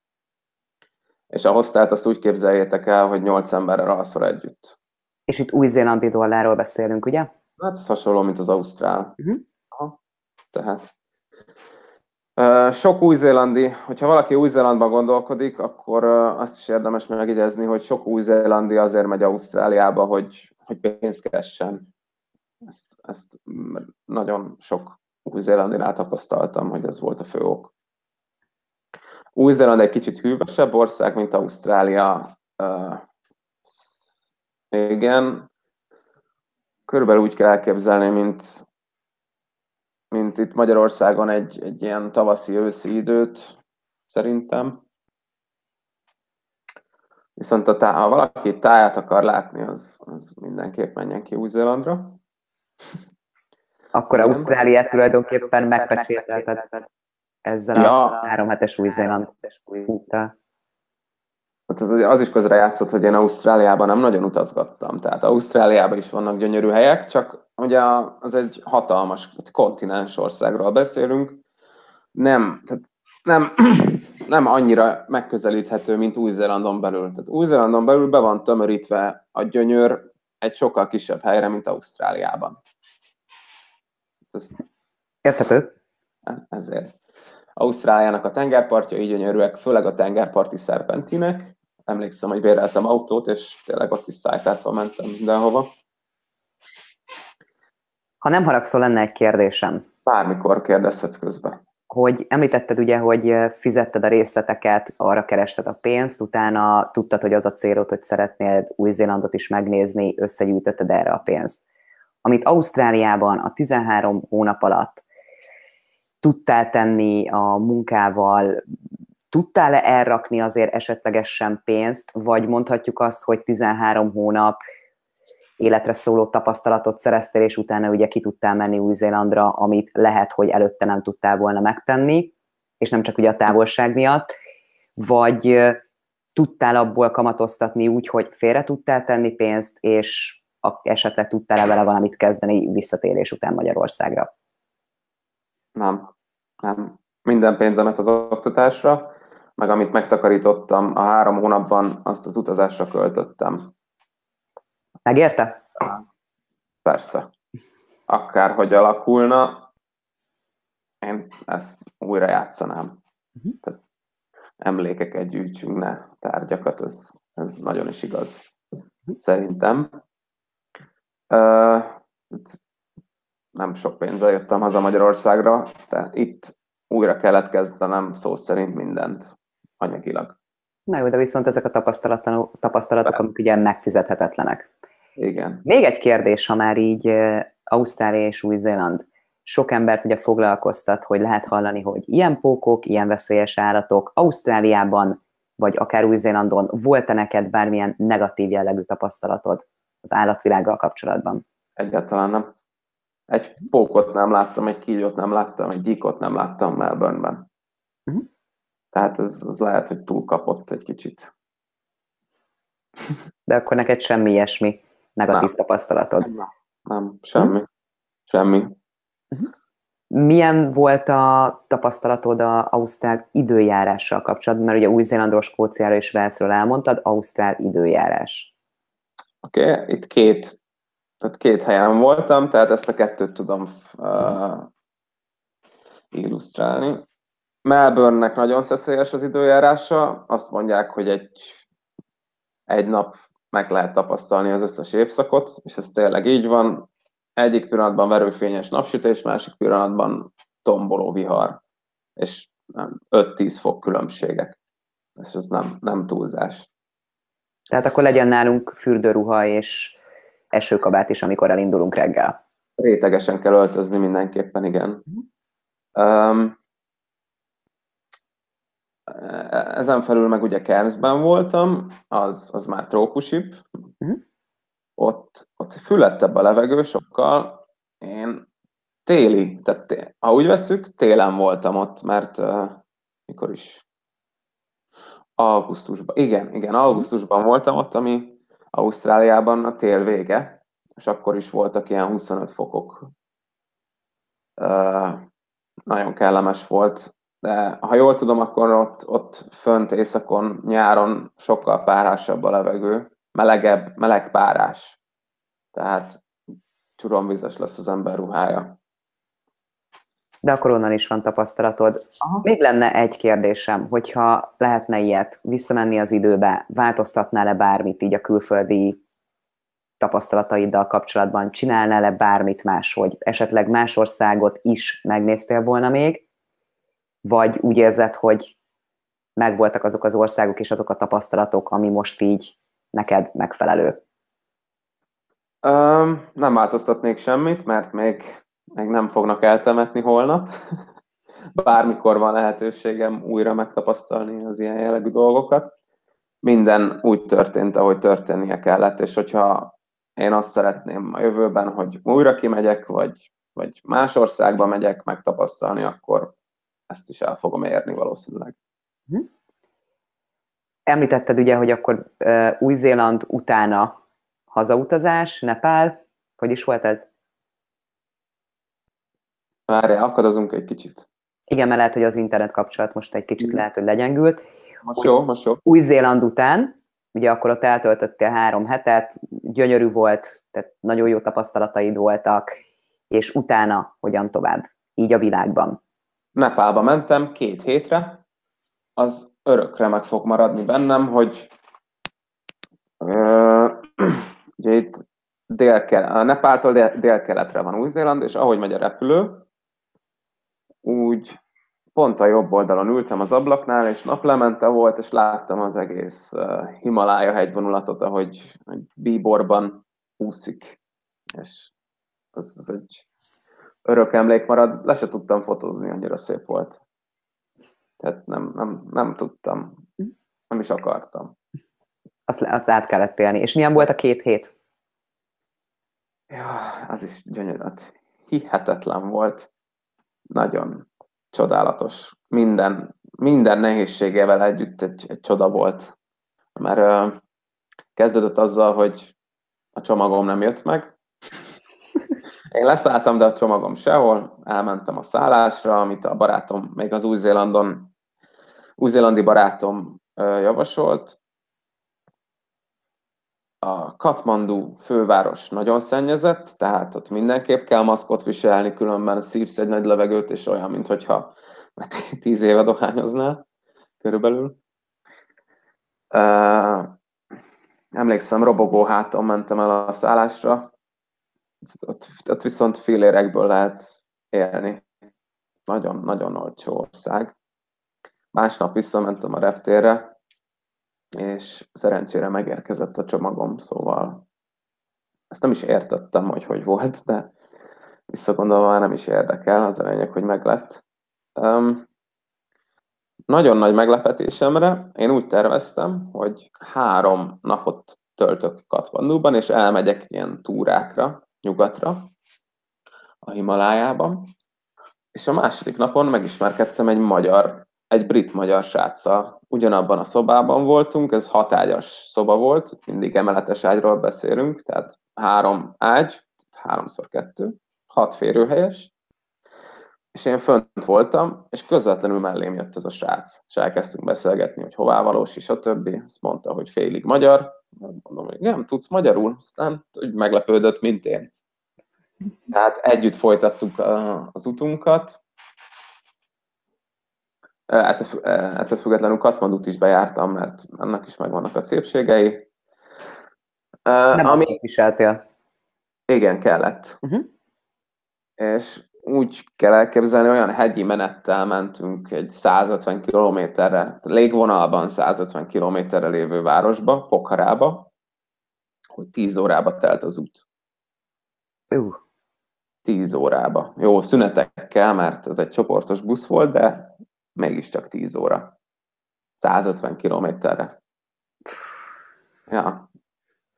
És a hostelt azt úgy képzeljétek el, hogy 8 emberrel alszol együtt. És itt új-zélandi dollárról beszélünk, ugye? Hát ez hasonló, mint az ausztrál. Uh-huh. Aha. Tehát sok új-zélandi, hogyha valaki új-zélandban gondolkodik, akkor azt is érdemes megjegyezni, hogy sok új-zélandi azért megy Ausztráliába, hogy, hogy pénzt keressen. Ezt, ezt nagyon sok új-zélandinál tapasztaltam, hogy ez volt a fő ok. Új-Zéland egy kicsit hűvösebb ország, mint Ausztrália. Uh, igen, körülbelül úgy kell elképzelni, mint mint itt Magyarországon egy, egy ilyen tavaszi-őszi időt, szerintem. Viszont a tá- ha valaki táját akar látni, az, az mindenképp menjen ki Új-Zélandra. Akkor Ausztráliát tulajdonképpen megpecsételted ezzel ja. a három hetes Új-Zéland úttal. Hát az, az is közre játszott, hogy én Ausztráliában nem nagyon utazgattam. Tehát Ausztráliában is vannak gyönyörű helyek, csak ugye az egy hatalmas kontinens országról beszélünk, nem, tehát nem, nem annyira megközelíthető, mint Új-Zélandon belül. Tehát Új-Zélandon belül be van tömörítve a gyönyör egy sokkal kisebb helyre, mint Ausztráliában. Ez, Érthető. Ezért. Ausztráliának a tengerpartjai gyönyörűek, főleg a tengerparti szerpentinek. Emlékszem, hogy béreltem autót, és tényleg ott is szájtátva mentem mindenhova. Ha nem haragszol, lenne egy kérdésem. Bármikor kérdezhetsz közben. Hogy említetted ugye, hogy fizetted a részleteket, arra kerested a pénzt, utána tudtad, hogy az a célod, hogy szeretnél Új-Zélandot is megnézni, összegyűjtötted erre a pénzt. Amit Ausztráliában a 13 hónap alatt tudtál tenni a munkával, tudtál-e elrakni azért esetlegesen pénzt, vagy mondhatjuk azt, hogy 13 hónap életre szóló tapasztalatot szereztél, és utána ugye ki tudtál menni Új-Zélandra, amit lehet, hogy előtte nem tudtál volna megtenni, és nem csak ugye a távolság miatt, vagy tudtál abból kamatoztatni úgy, hogy félre tudtál tenni pénzt, és esetleg tudtál-e vele valamit kezdeni visszatérés után Magyarországra? Nem, nem. Minden pénzemet az oktatásra, meg amit megtakarítottam a három hónapban, azt az utazásra költöttem. Megérte? Persze. Akárhogy alakulna, én ezt újra játszanám. Uh-huh. Tehát emlékeket gyűjtsünk, ne tárgyakat, ez, ez nagyon is igaz. szerintem. Uh, nem sok pénzzel jöttem haza Magyarországra, de itt újra kellett kezdenem szó szerint mindent anyagilag. Na jó, de viszont ezek a tapasztalatok, amik ugye megfizethetetlenek. Igen. Még egy kérdés, ha már így Ausztrália és Új-Zéland sok embert ugye foglalkoztat, hogy lehet hallani, hogy ilyen pókok, ilyen veszélyes állatok Ausztráliában, vagy akár Új-Zélandon volt-e neked bármilyen negatív jellegű tapasztalatod az állatvilággal kapcsolatban? Egyáltalán nem. Egy pókot nem láttam, egy kígyót nem láttam, egy gyíkot nem láttam Melbourneben. Uh-huh. Tehát ez, ez lehet, hogy túlkapott egy kicsit. De akkor neked semmi ilyesmi negatív nem. tapasztalatod? Nem, nem semmi. Uh-huh. Semmi. Uh-huh. Milyen volt a tapasztalatod a Ausztrál időjárással kapcsolatban? Mert ugye Új-Zélandról, Skóciára és Velszről elmondtad, Ausztrál időjárás. Oké, okay, itt két, tehát két helyen voltam, tehát ezt a kettőt tudom uh, illusztrálni. Melbourne-nek nagyon szeszélyes az időjárása, azt mondják, hogy egy, egy nap meg lehet tapasztalni az összes évszakot, és ez tényleg így van. Egyik pillanatban verőfényes napsütés, másik pillanatban tomboló vihar, és 5-10 fok különbségek. És ez nem, nem túlzás. Tehát akkor legyen nálunk fürdőruha és esőkabát is, amikor elindulunk reggel. Rétegesen kell öltözni mindenképpen, igen. Um, ezen felül meg ugye Kerszben voltam, az, az már trópusibb. Uh-huh. Ott, ott füllettebb a levegő sokkal. Én téli, tehát té- ha úgy veszük, télen voltam ott, mert uh, mikor is? Augusztusban. Igen, igen, augusztusban voltam ott, ami Ausztráliában a tél vége, és akkor is voltak ilyen 25 fokok. Uh, nagyon kellemes volt de ha jól tudom, akkor ott, ott fönt északon, nyáron sokkal párásabb a levegő, melegebb, meleg párás. Tehát csuromvizes lesz az ember ruhája. De akkor onnan is van tapasztalatod. Aha. Még lenne egy kérdésem, hogyha lehetne ilyet, visszamenni az időbe, változtatnál-e bármit így a külföldi tapasztalataiddal kapcsolatban, csinálnál-e bármit máshogy, esetleg más országot is megnéztél volna még, vagy úgy érzed, hogy megvoltak azok az országok és azok a tapasztalatok, ami most így neked megfelelő? Um, nem változtatnék semmit, mert még, még nem fognak eltemetni holnap. Bármikor van lehetőségem újra megtapasztalni az ilyen jellegű dolgokat. Minden úgy történt, ahogy történnie kellett, és hogyha én azt szeretném a jövőben, hogy újra kimegyek, vagy, vagy más országba megyek megtapasztalni, akkor ezt is el fogom érni valószínűleg. Mhm. Említetted ugye, hogy akkor uh, Új-Zéland utána hazautazás, Nepál, hogy is volt ez? Várjál, akadozunk egy kicsit. Igen, mert lehet, hogy az internet kapcsolat most egy kicsit mm. lehet, hogy legyengült. Most jó, most jó. Új-Zéland után, ugye akkor ott eltöltöttél három hetet, gyönyörű volt, tehát nagyon jó tapasztalataid voltak, és utána hogyan tovább, így a világban? Nepálba mentem két hétre, az örökre meg fog maradni bennem, hogy ö, ugye itt a Nepáltól dél- délkeletre van Új-Zéland, és ahogy megy a repülő, úgy pont a jobb oldalon ültem az ablaknál, és naplemente volt, és láttam az egész Himalája hegyvonulatot, ahogy, ahogy bíborban úszik. És az, az egy örök emlék marad, le se tudtam fotózni, annyira szép volt. Tehát nem, nem, nem tudtam, nem is akartam. Azt, azt át kellett élni. És milyen volt a két hét? Ja, az is gyönyörű. Hihetetlen volt. Nagyon csodálatos. Minden, minden nehézségével együtt egy, egy csoda volt. Mert uh, kezdődött azzal, hogy a csomagom nem jött meg, én leszálltam, de a csomagom sehol, elmentem a szállásra, amit a barátom, még az Új-Zélandon, új-zélandi barátom javasolt. A Katmandu főváros nagyon szennyezett, tehát ott mindenképp kell maszkot viselni, különben szívsz egy nagy levegőt, és olyan, mintha tíz éve dohányoznál, körülbelül. emlékszem, robogó háton mentem el a szállásra, ott, ott viszont félérekből lehet élni. Nagyon-nagyon olcsó ország. Másnap visszamentem a reptérre, és szerencsére megérkezett a csomagom, szóval ezt nem is értettem, hogy hogy volt, de visszagondolva nem is érdekel, az a lényeg, hogy meglett. Um, nagyon nagy meglepetésemre én úgy terveztem, hogy három napot töltök Katmandúban, és elmegyek ilyen túrákra, nyugatra, a Himalájában. És a második napon megismerkedtem egy magyar, egy brit-magyar sráccal. Ugyanabban a szobában voltunk, ez hatágyas szoba volt, mindig emeletes ágyról beszélünk, tehát három ágy, háromszor kettő, hat férőhelyes, és én fönt voltam, és közvetlenül mellém jött ez a srác, és elkezdtünk beszélgetni, hogy hová valós, és a többi. Azt mondta, hogy félig magyar, mondom, hogy nem tudsz magyarul, aztán úgy meglepődött, mint én. Tehát együtt folytattuk az utunkat. Ettől függetlenül Katmandut is bejártam, mert annak is megvannak a szépségei. Nem ami... azt viseltél. Igen, kellett. Uh-huh. És úgy kell elképzelni, olyan hegyi menettel mentünk egy 150 kilométerre, légvonalban 150 kilométerre lévő városba, Pokharába, hogy 10 órába telt az út. Uh. 10 órába. Jó, szünetekkel, mert ez egy csoportos busz volt, de mégiscsak 10 óra. 150 kilométerre. Ja.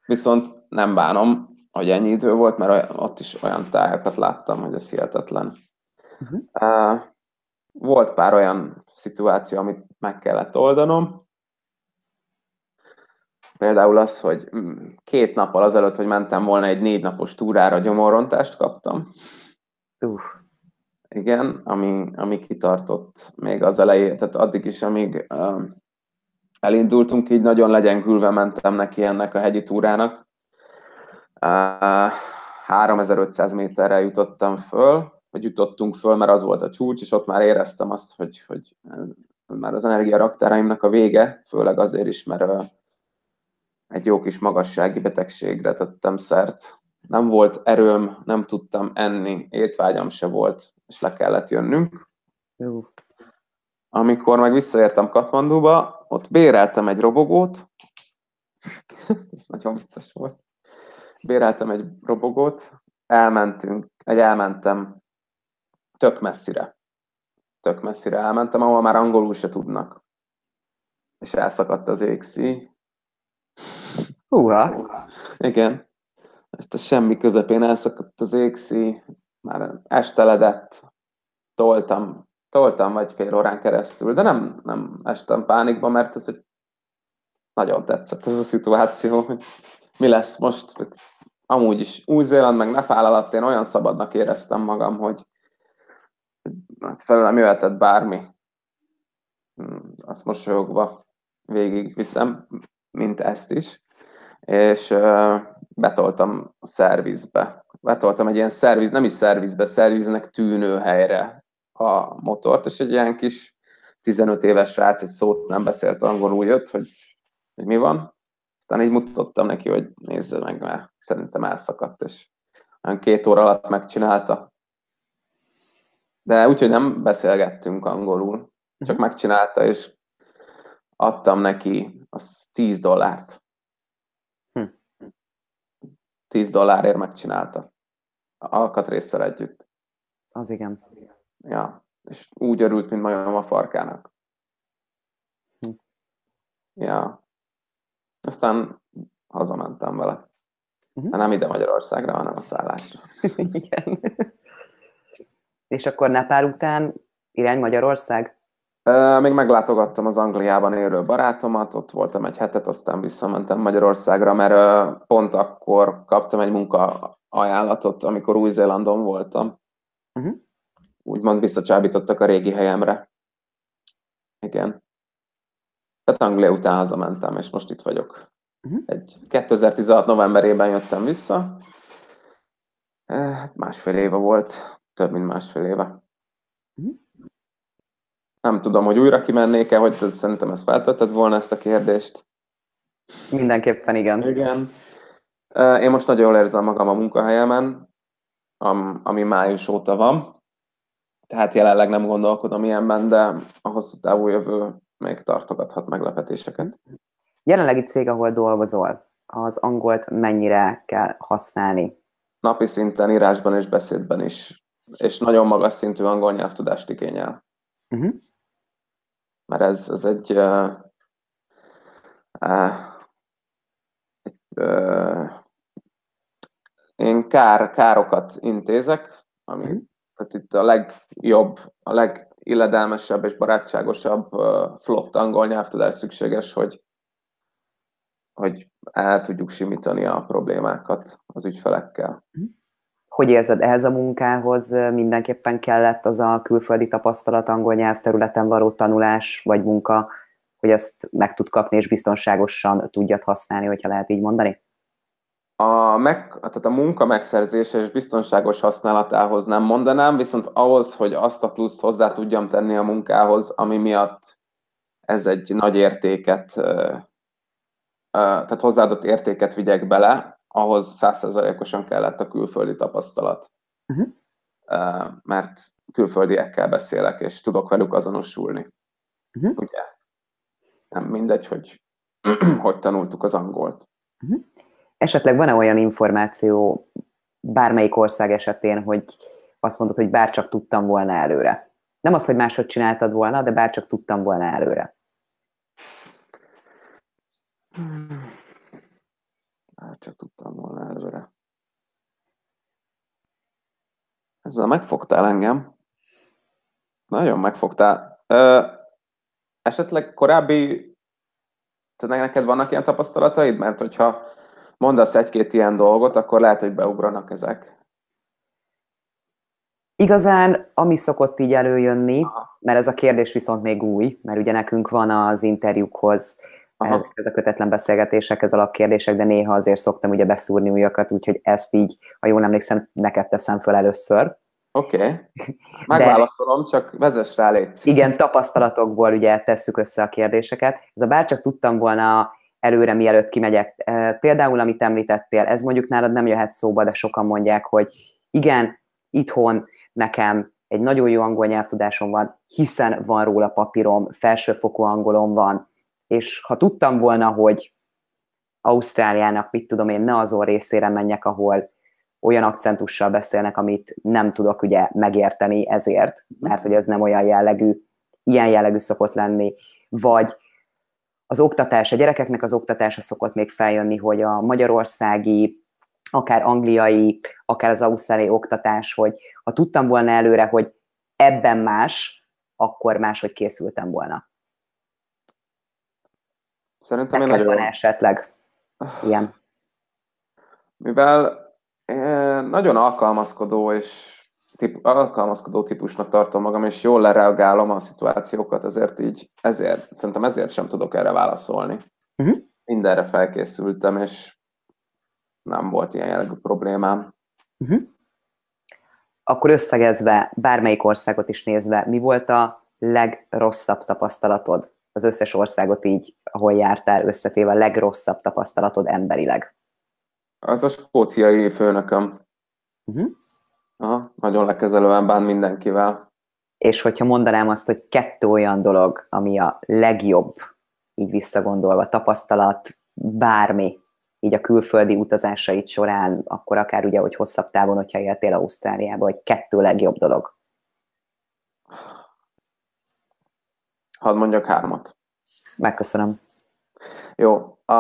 Viszont nem bánom, hogy ennyi idő volt, mert ott is olyan tájakat láttam, hogy ez hihetetlen. Uh-huh. Volt pár olyan szituáció, amit meg kellett oldanom. Például az, hogy mm, két nappal azelőtt, hogy mentem volna egy négy napos túrára, gyomorrontást kaptam. Uh. Igen, ami, ami kitartott még az elején, tehát addig is, amíg uh, elindultunk, így nagyon legyengülve mentem neki ennek a hegyi túrának 3500 méterre jutottam föl, vagy jutottunk föl, mert az volt a csúcs, és ott már éreztem azt, hogy, hogy már az energiaraktáraimnak a vége, főleg azért is, mert egy jó kis magassági betegségre tettem szert. Nem volt erőm, nem tudtam enni, étvágyam se volt, és le kellett jönnünk. Jó. Amikor meg visszaértem Katmandúba, ott béreltem egy robogót, ez nagyon vicces volt béreltem egy robogót, elmentünk, egy elmentem tök messzire. Tök messzire elmentem, ahol már angolul se tudnak. És elszakadt az égszí. Húha! Igen. Ezt a semmi közepén elszakadt az égszí, már esteledett, toltam, toltam vagy fél órán keresztül, de nem, nem estem pánikba, mert ez egy nagyon tetszett ez a szituáció, hogy mi lesz most amúgy is Új-Zéland meg Nepál alatt én olyan szabadnak éreztem magam, hogy hát felőlem jöhetett bármi. Hmm, azt mosolyogva végig viszem, mint ezt is. És betoltam a szervizbe. Betoltam egy ilyen szerviz, nem is szervizbe, szerviznek tűnő helyre a motort, és egy ilyen kis 15 éves srác egy szót nem beszélt angolul jött, hogy, hogy mi van, aztán így mutattam neki, hogy nézze meg, mert szerintem elszakadt, és olyan két óra alatt megcsinálta. De úgyhogy nem beszélgettünk angolul, csak uh-huh. megcsinálta, és adtam neki az 10 dollárt. Hm. 10 dollárért megcsinálta. Alkatrészsel együtt. Az igen. Ja, és úgy örült, mint majom a farkának. Hm. Ja, aztán hazamentem vele. Uh-huh. Nem ide Magyarországra, hanem a szállásra. Igen. És akkor Nepál után irány Magyarország? Még meglátogattam az Angliában élő barátomat, ott voltam egy hetet, aztán visszamentem Magyarországra, mert pont akkor kaptam egy munka ajánlatot, amikor Új-Zélandon voltam. Uh-huh. Úgymond visszacsábítottak a régi helyemre. Igen. Tehát Anglia után hazamentem, és most itt vagyok. Uh-huh. Egy 2016 novemberében jöttem vissza. Hát másfél éve volt, több mint másfél éve. Uh-huh. Nem tudom, hogy újra kimennék-e, hogy szerintem ezt feltetted volna ezt a kérdést. Mindenképpen igen. Igen. Én most nagyon jól érzem magam a munkahelyemen, ami május óta van. Tehát jelenleg nem gondolkodom ilyenben, de a hosszú távú jövő még tartogathat meglepetéseket. Jelenlegi cég, ahol dolgozol, az angolt mennyire kell használni? Napi szinten, írásban és beszédben is. És nagyon magas szintű angol nyelvtudást igényel. Uh-huh. Mert ez, ez egy, uh, uh, egy uh, én kár, károkat intézek, ami uh-huh. tehát itt a legjobb, a legilledelmesebb és barátságosabb flott angol nyelvtudás szükséges, hogy hogy el tudjuk simítani a problémákat az ügyfelekkel. Hogy érzed, ehhez a munkához mindenképpen kellett az a külföldi tapasztalat, angol nyelvterületen való tanulás vagy munka, hogy ezt meg tud kapni és biztonságosan tudjad használni, hogyha lehet így mondani? A, meg, tehát a munka megszerzése és biztonságos használatához nem mondanám, viszont ahhoz, hogy azt a pluszt hozzá tudjam tenni a munkához, ami miatt ez egy nagy értéket tehát hozzáadott értéket vigyek bele, ahhoz százszerzalékosan kellett a külföldi tapasztalat. Uh-huh. Mert külföldiekkel beszélek, és tudok velük azonosulni. Uh-huh. Ugye? Nem mindegy, hogy hogy tanultuk az angolt. Uh-huh. Esetleg van-e olyan információ bármelyik ország esetén, hogy azt mondod, hogy bárcsak tudtam volna előre? Nem az, hogy máshogy csináltad volna, de bárcsak tudtam volna előre. Hát csak tudtam volna előre. Ezzel megfogtál engem. Nagyon megfogtál. Ö, esetleg korábbi, te neked vannak ilyen tapasztalataid? Mert hogyha mondasz egy-két ilyen dolgot, akkor lehet, hogy beugranak ezek. Igazán, ami szokott így előjönni, Aha. mert ez a kérdés viszont még új, mert ugye nekünk van az interjúkhoz Aha. ez a kötetlen beszélgetések, ez alapkérdések, de néha azért szoktam ugye beszúrni újakat, úgyhogy ezt így, ha jól emlékszem, neked teszem föl először. Oké, okay. megválaszolom, de, csak vezess rá légy. Igen, tapasztalatokból ugye tesszük össze a kérdéseket. Ez a bárcsak tudtam volna előre, mielőtt kimegyek. Például, amit említettél, ez mondjuk nálad nem jöhet szóba, de sokan mondják, hogy igen, itthon nekem egy nagyon jó angol nyelvtudásom van, hiszen van róla papírom, felsőfokú angolom van, és ha tudtam volna, hogy Ausztráliának, mit tudom én, ne azon részére menjek, ahol olyan akcentussal beszélnek, amit nem tudok ugye megérteni ezért, mert hogy ez nem olyan jellegű, ilyen jellegű szokott lenni, vagy az oktatás, a gyerekeknek az oktatása szokott még feljönni, hogy a magyarországi, akár angliai, akár az ausztráliai oktatás, hogy ha tudtam volna előre, hogy ebben más, akkor máshogy készültem volna. Szerintem Neked nagyon... van esetleg ilyen? Mivel nagyon alkalmazkodó és tip, alkalmazkodó típusnak tartom magam, és jól lereagálom a szituációkat, ezért így, ezért, szerintem ezért sem tudok erre válaszolni. Uh-huh. Mindenre felkészültem, és nem volt ilyen jellegű problémám. Uh-huh. Akkor összegezve, bármelyik országot is nézve, mi volt a legrosszabb tapasztalatod az összes országot így, ahol jártál, összetéve a legrosszabb tapasztalatod emberileg? Az a skóciai főnököm. Uh-huh. Aha, nagyon lekezelően bán mindenkivel. És hogyha mondanám azt, hogy kettő olyan dolog, ami a legjobb, így visszagondolva, tapasztalat, bármi, így a külföldi utazásait során, akkor akár ugye, hogy hosszabb távon, hogyha éltél Ausztráliába, hogy kettő legjobb dolog. Hadd mondjak hármat. Megköszönöm. Jó. A,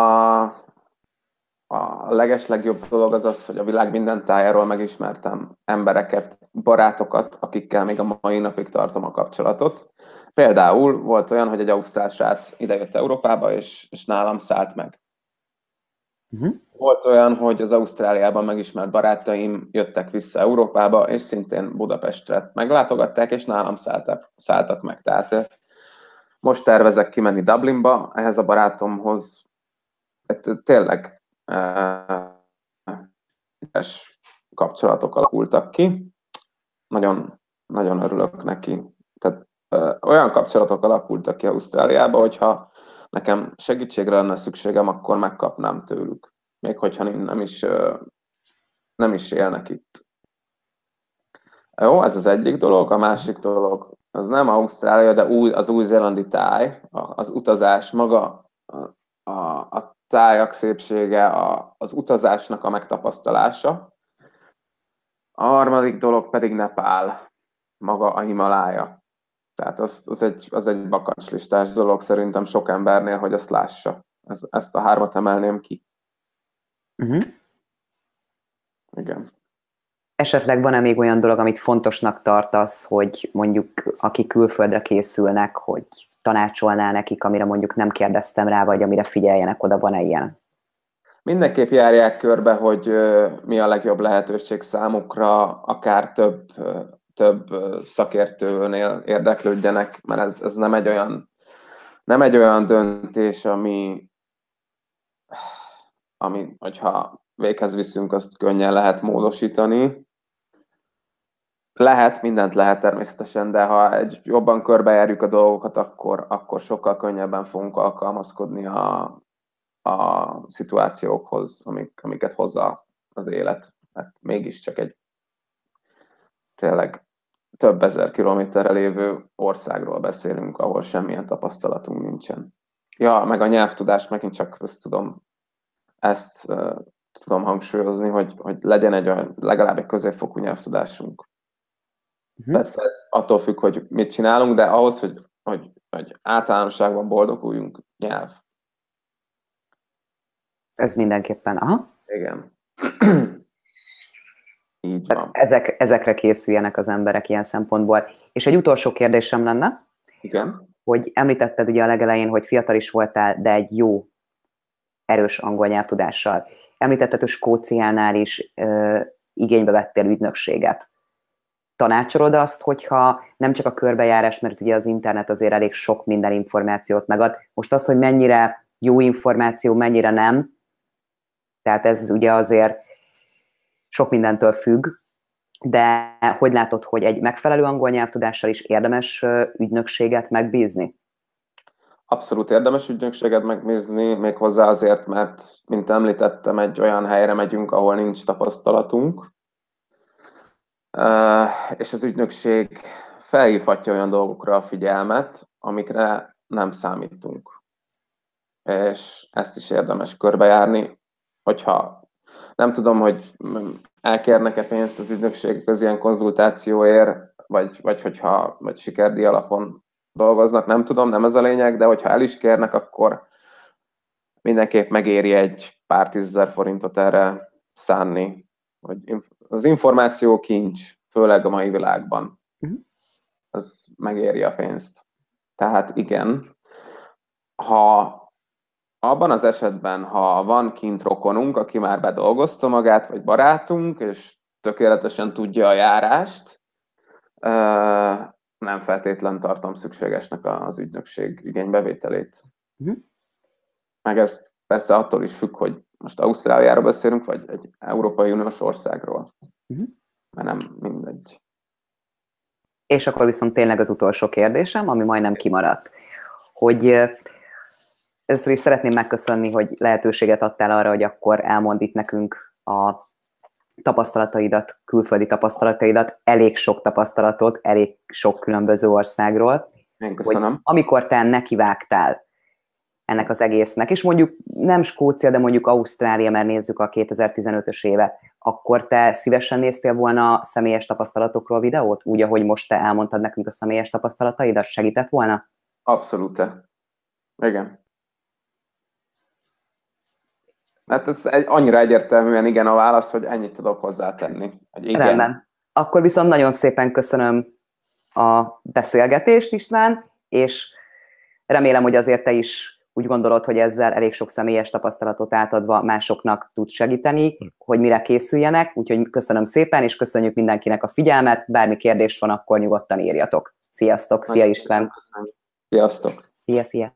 a legeslegjobb dolog az az, hogy a világ minden tájáról megismertem embereket, barátokat, akikkel még a mai napig tartom a kapcsolatot. Például volt olyan, hogy egy ausztrál srác idejött Európába, és, és nálam szállt meg. Uh-huh. Volt olyan, hogy az Ausztráliában megismert barátaim jöttek vissza Európába, és szintén Budapestre meglátogatták, és nálam szálltak, szálltak meg. Tehát most tervezek kimenni Dublinba, ehhez a barátomhoz hát, tényleg és kapcsolatok alakultak ki. Nagyon, nagyon örülök neki. Tehát olyan kapcsolatok alakultak ki Ausztráliába, hogyha nekem segítségre lenne szükségem, akkor megkapnám tőlük. Még hogyha nem is, nem is élnek itt. Jó, ez az egyik dolog. A másik dolog, az nem Ausztrália, de új, az új-zélandi táj, az utazás maga, tájak szépsége, a, az utazásnak a megtapasztalása. A harmadik dolog pedig Nepál, maga a Himalája. Tehát az, az, egy, az egy bakancslistás dolog szerintem sok embernél, hogy azt lássa. Ez, ezt a hármat emelném ki. Uh-huh. Igen. Esetleg van-e még olyan dolog, amit fontosnak tartasz, hogy mondjuk akik külföldre készülnek, hogy tanácsolnál nekik, amire mondjuk nem kérdeztem rá, vagy amire figyeljenek oda, van-e ilyen? Mindenképp járják körbe, hogy mi a legjobb lehetőség számukra, akár több, több szakértőnél érdeklődjenek, mert ez, ez nem egy olyan nem egy olyan döntés, ami, ami, hogyha véghez viszünk, azt könnyen lehet módosítani. Lehet, mindent lehet természetesen, de ha egy jobban körbejárjuk a dolgokat, akkor, akkor sokkal könnyebben fogunk alkalmazkodni a, a szituációkhoz, amik, amiket hozza az élet. Mert mégiscsak egy tényleg több ezer kilométerre lévő országról beszélünk, ahol semmilyen tapasztalatunk nincsen. Ja, meg a nyelvtudás, megint csak ezt tudom, ezt uh, tudom hangsúlyozni, hogy, hogy legyen egy olyan, legalább egy középfokú nyelvtudásunk. Uh-huh. Persze attól függ, hogy mit csinálunk, de ahhoz, hogy, hogy, hogy általánosságban boldoguljunk, nyelv. Ez mindenképpen, aha. Igen. Így van. Ezek, ezekre készüljenek az emberek ilyen szempontból. És egy utolsó kérdésem lenne. Igen. Hogy említetted ugye a legelején, hogy fiatal is voltál, de egy jó, erős angol nyelvtudással. Említetted, hogy Skóciánál is ö, igénybe vettél ügynökséget. Tanácsolod azt, hogyha nem csak a körbejárás, mert ugye az internet azért elég sok minden információt megad. Most az, hogy mennyire jó információ, mennyire nem, tehát ez ugye azért sok mindentől függ, de hogy látod, hogy egy megfelelő angol nyelvtudással is érdemes ügynökséget megbízni? Abszolút érdemes ügynökséget megbízni, még hozzá azért, mert, mint említettem, egy olyan helyre megyünk, ahol nincs tapasztalatunk, és az ügynökség felhívhatja olyan dolgokra a figyelmet, amikre nem számítunk. És ezt is érdemes körbejárni, hogyha nem tudom, hogy elkérnek-e pénzt az ügynökség az ilyen konzultációért, vagy, vagy hogyha vagy sikerdi alapon dolgoznak, nem tudom, nem ez a lényeg, de hogyha el is kérnek, akkor mindenképp megéri egy pár tízezer forintot erre szánni. Hogy az információ kincs, főleg a mai világban. Uh-huh. Az megéri a pénzt. Tehát igen, ha abban az esetben, ha van kint rokonunk, aki már bedolgozta magát, vagy barátunk, és tökéletesen tudja a járást, nem feltétlen tartom szükségesnek az ügynökség igénybevételét. Uh-huh. Meg ez persze attól is függ, hogy most Ausztráliáról beszélünk, vagy egy Európai Uniós országról. Uh-huh. Mert nem mindegy. És akkor viszont tényleg az utolsó kérdésem, ami majdnem kimaradt, hogy Először is szeretném megköszönni, hogy lehetőséget adtál arra, hogy akkor elmond itt nekünk a tapasztalataidat, külföldi tapasztalataidat, elég sok tapasztalatot, elég sok különböző országról. Én köszönöm. Hogy amikor te nekivágtál ennek az egésznek, és mondjuk nem Skócia, de mondjuk Ausztrália, mert nézzük a 2015-ös évet, akkor te szívesen néztél volna a személyes tapasztalatokról videót, úgy, ahogy most te elmondtad nekünk a személyes tapasztalataidat, segített volna? Abszolút. Igen. Hát ez egy, annyira egyértelműen igen a válasz, hogy ennyit tudok hozzátenni. Hogy igen. Rendben. Akkor viszont nagyon szépen köszönöm a beszélgetést, István, és remélem, hogy azért te is úgy gondolod, hogy ezzel elég sok személyes tapasztalatot átadva másoknak tud segíteni, hogy mire készüljenek, úgyhogy köszönöm szépen, és köszönjük mindenkinek a figyelmet, bármi kérdés van, akkor nyugodtan írjatok. Sziasztok, szia István! Sziasztok! Szia, szia!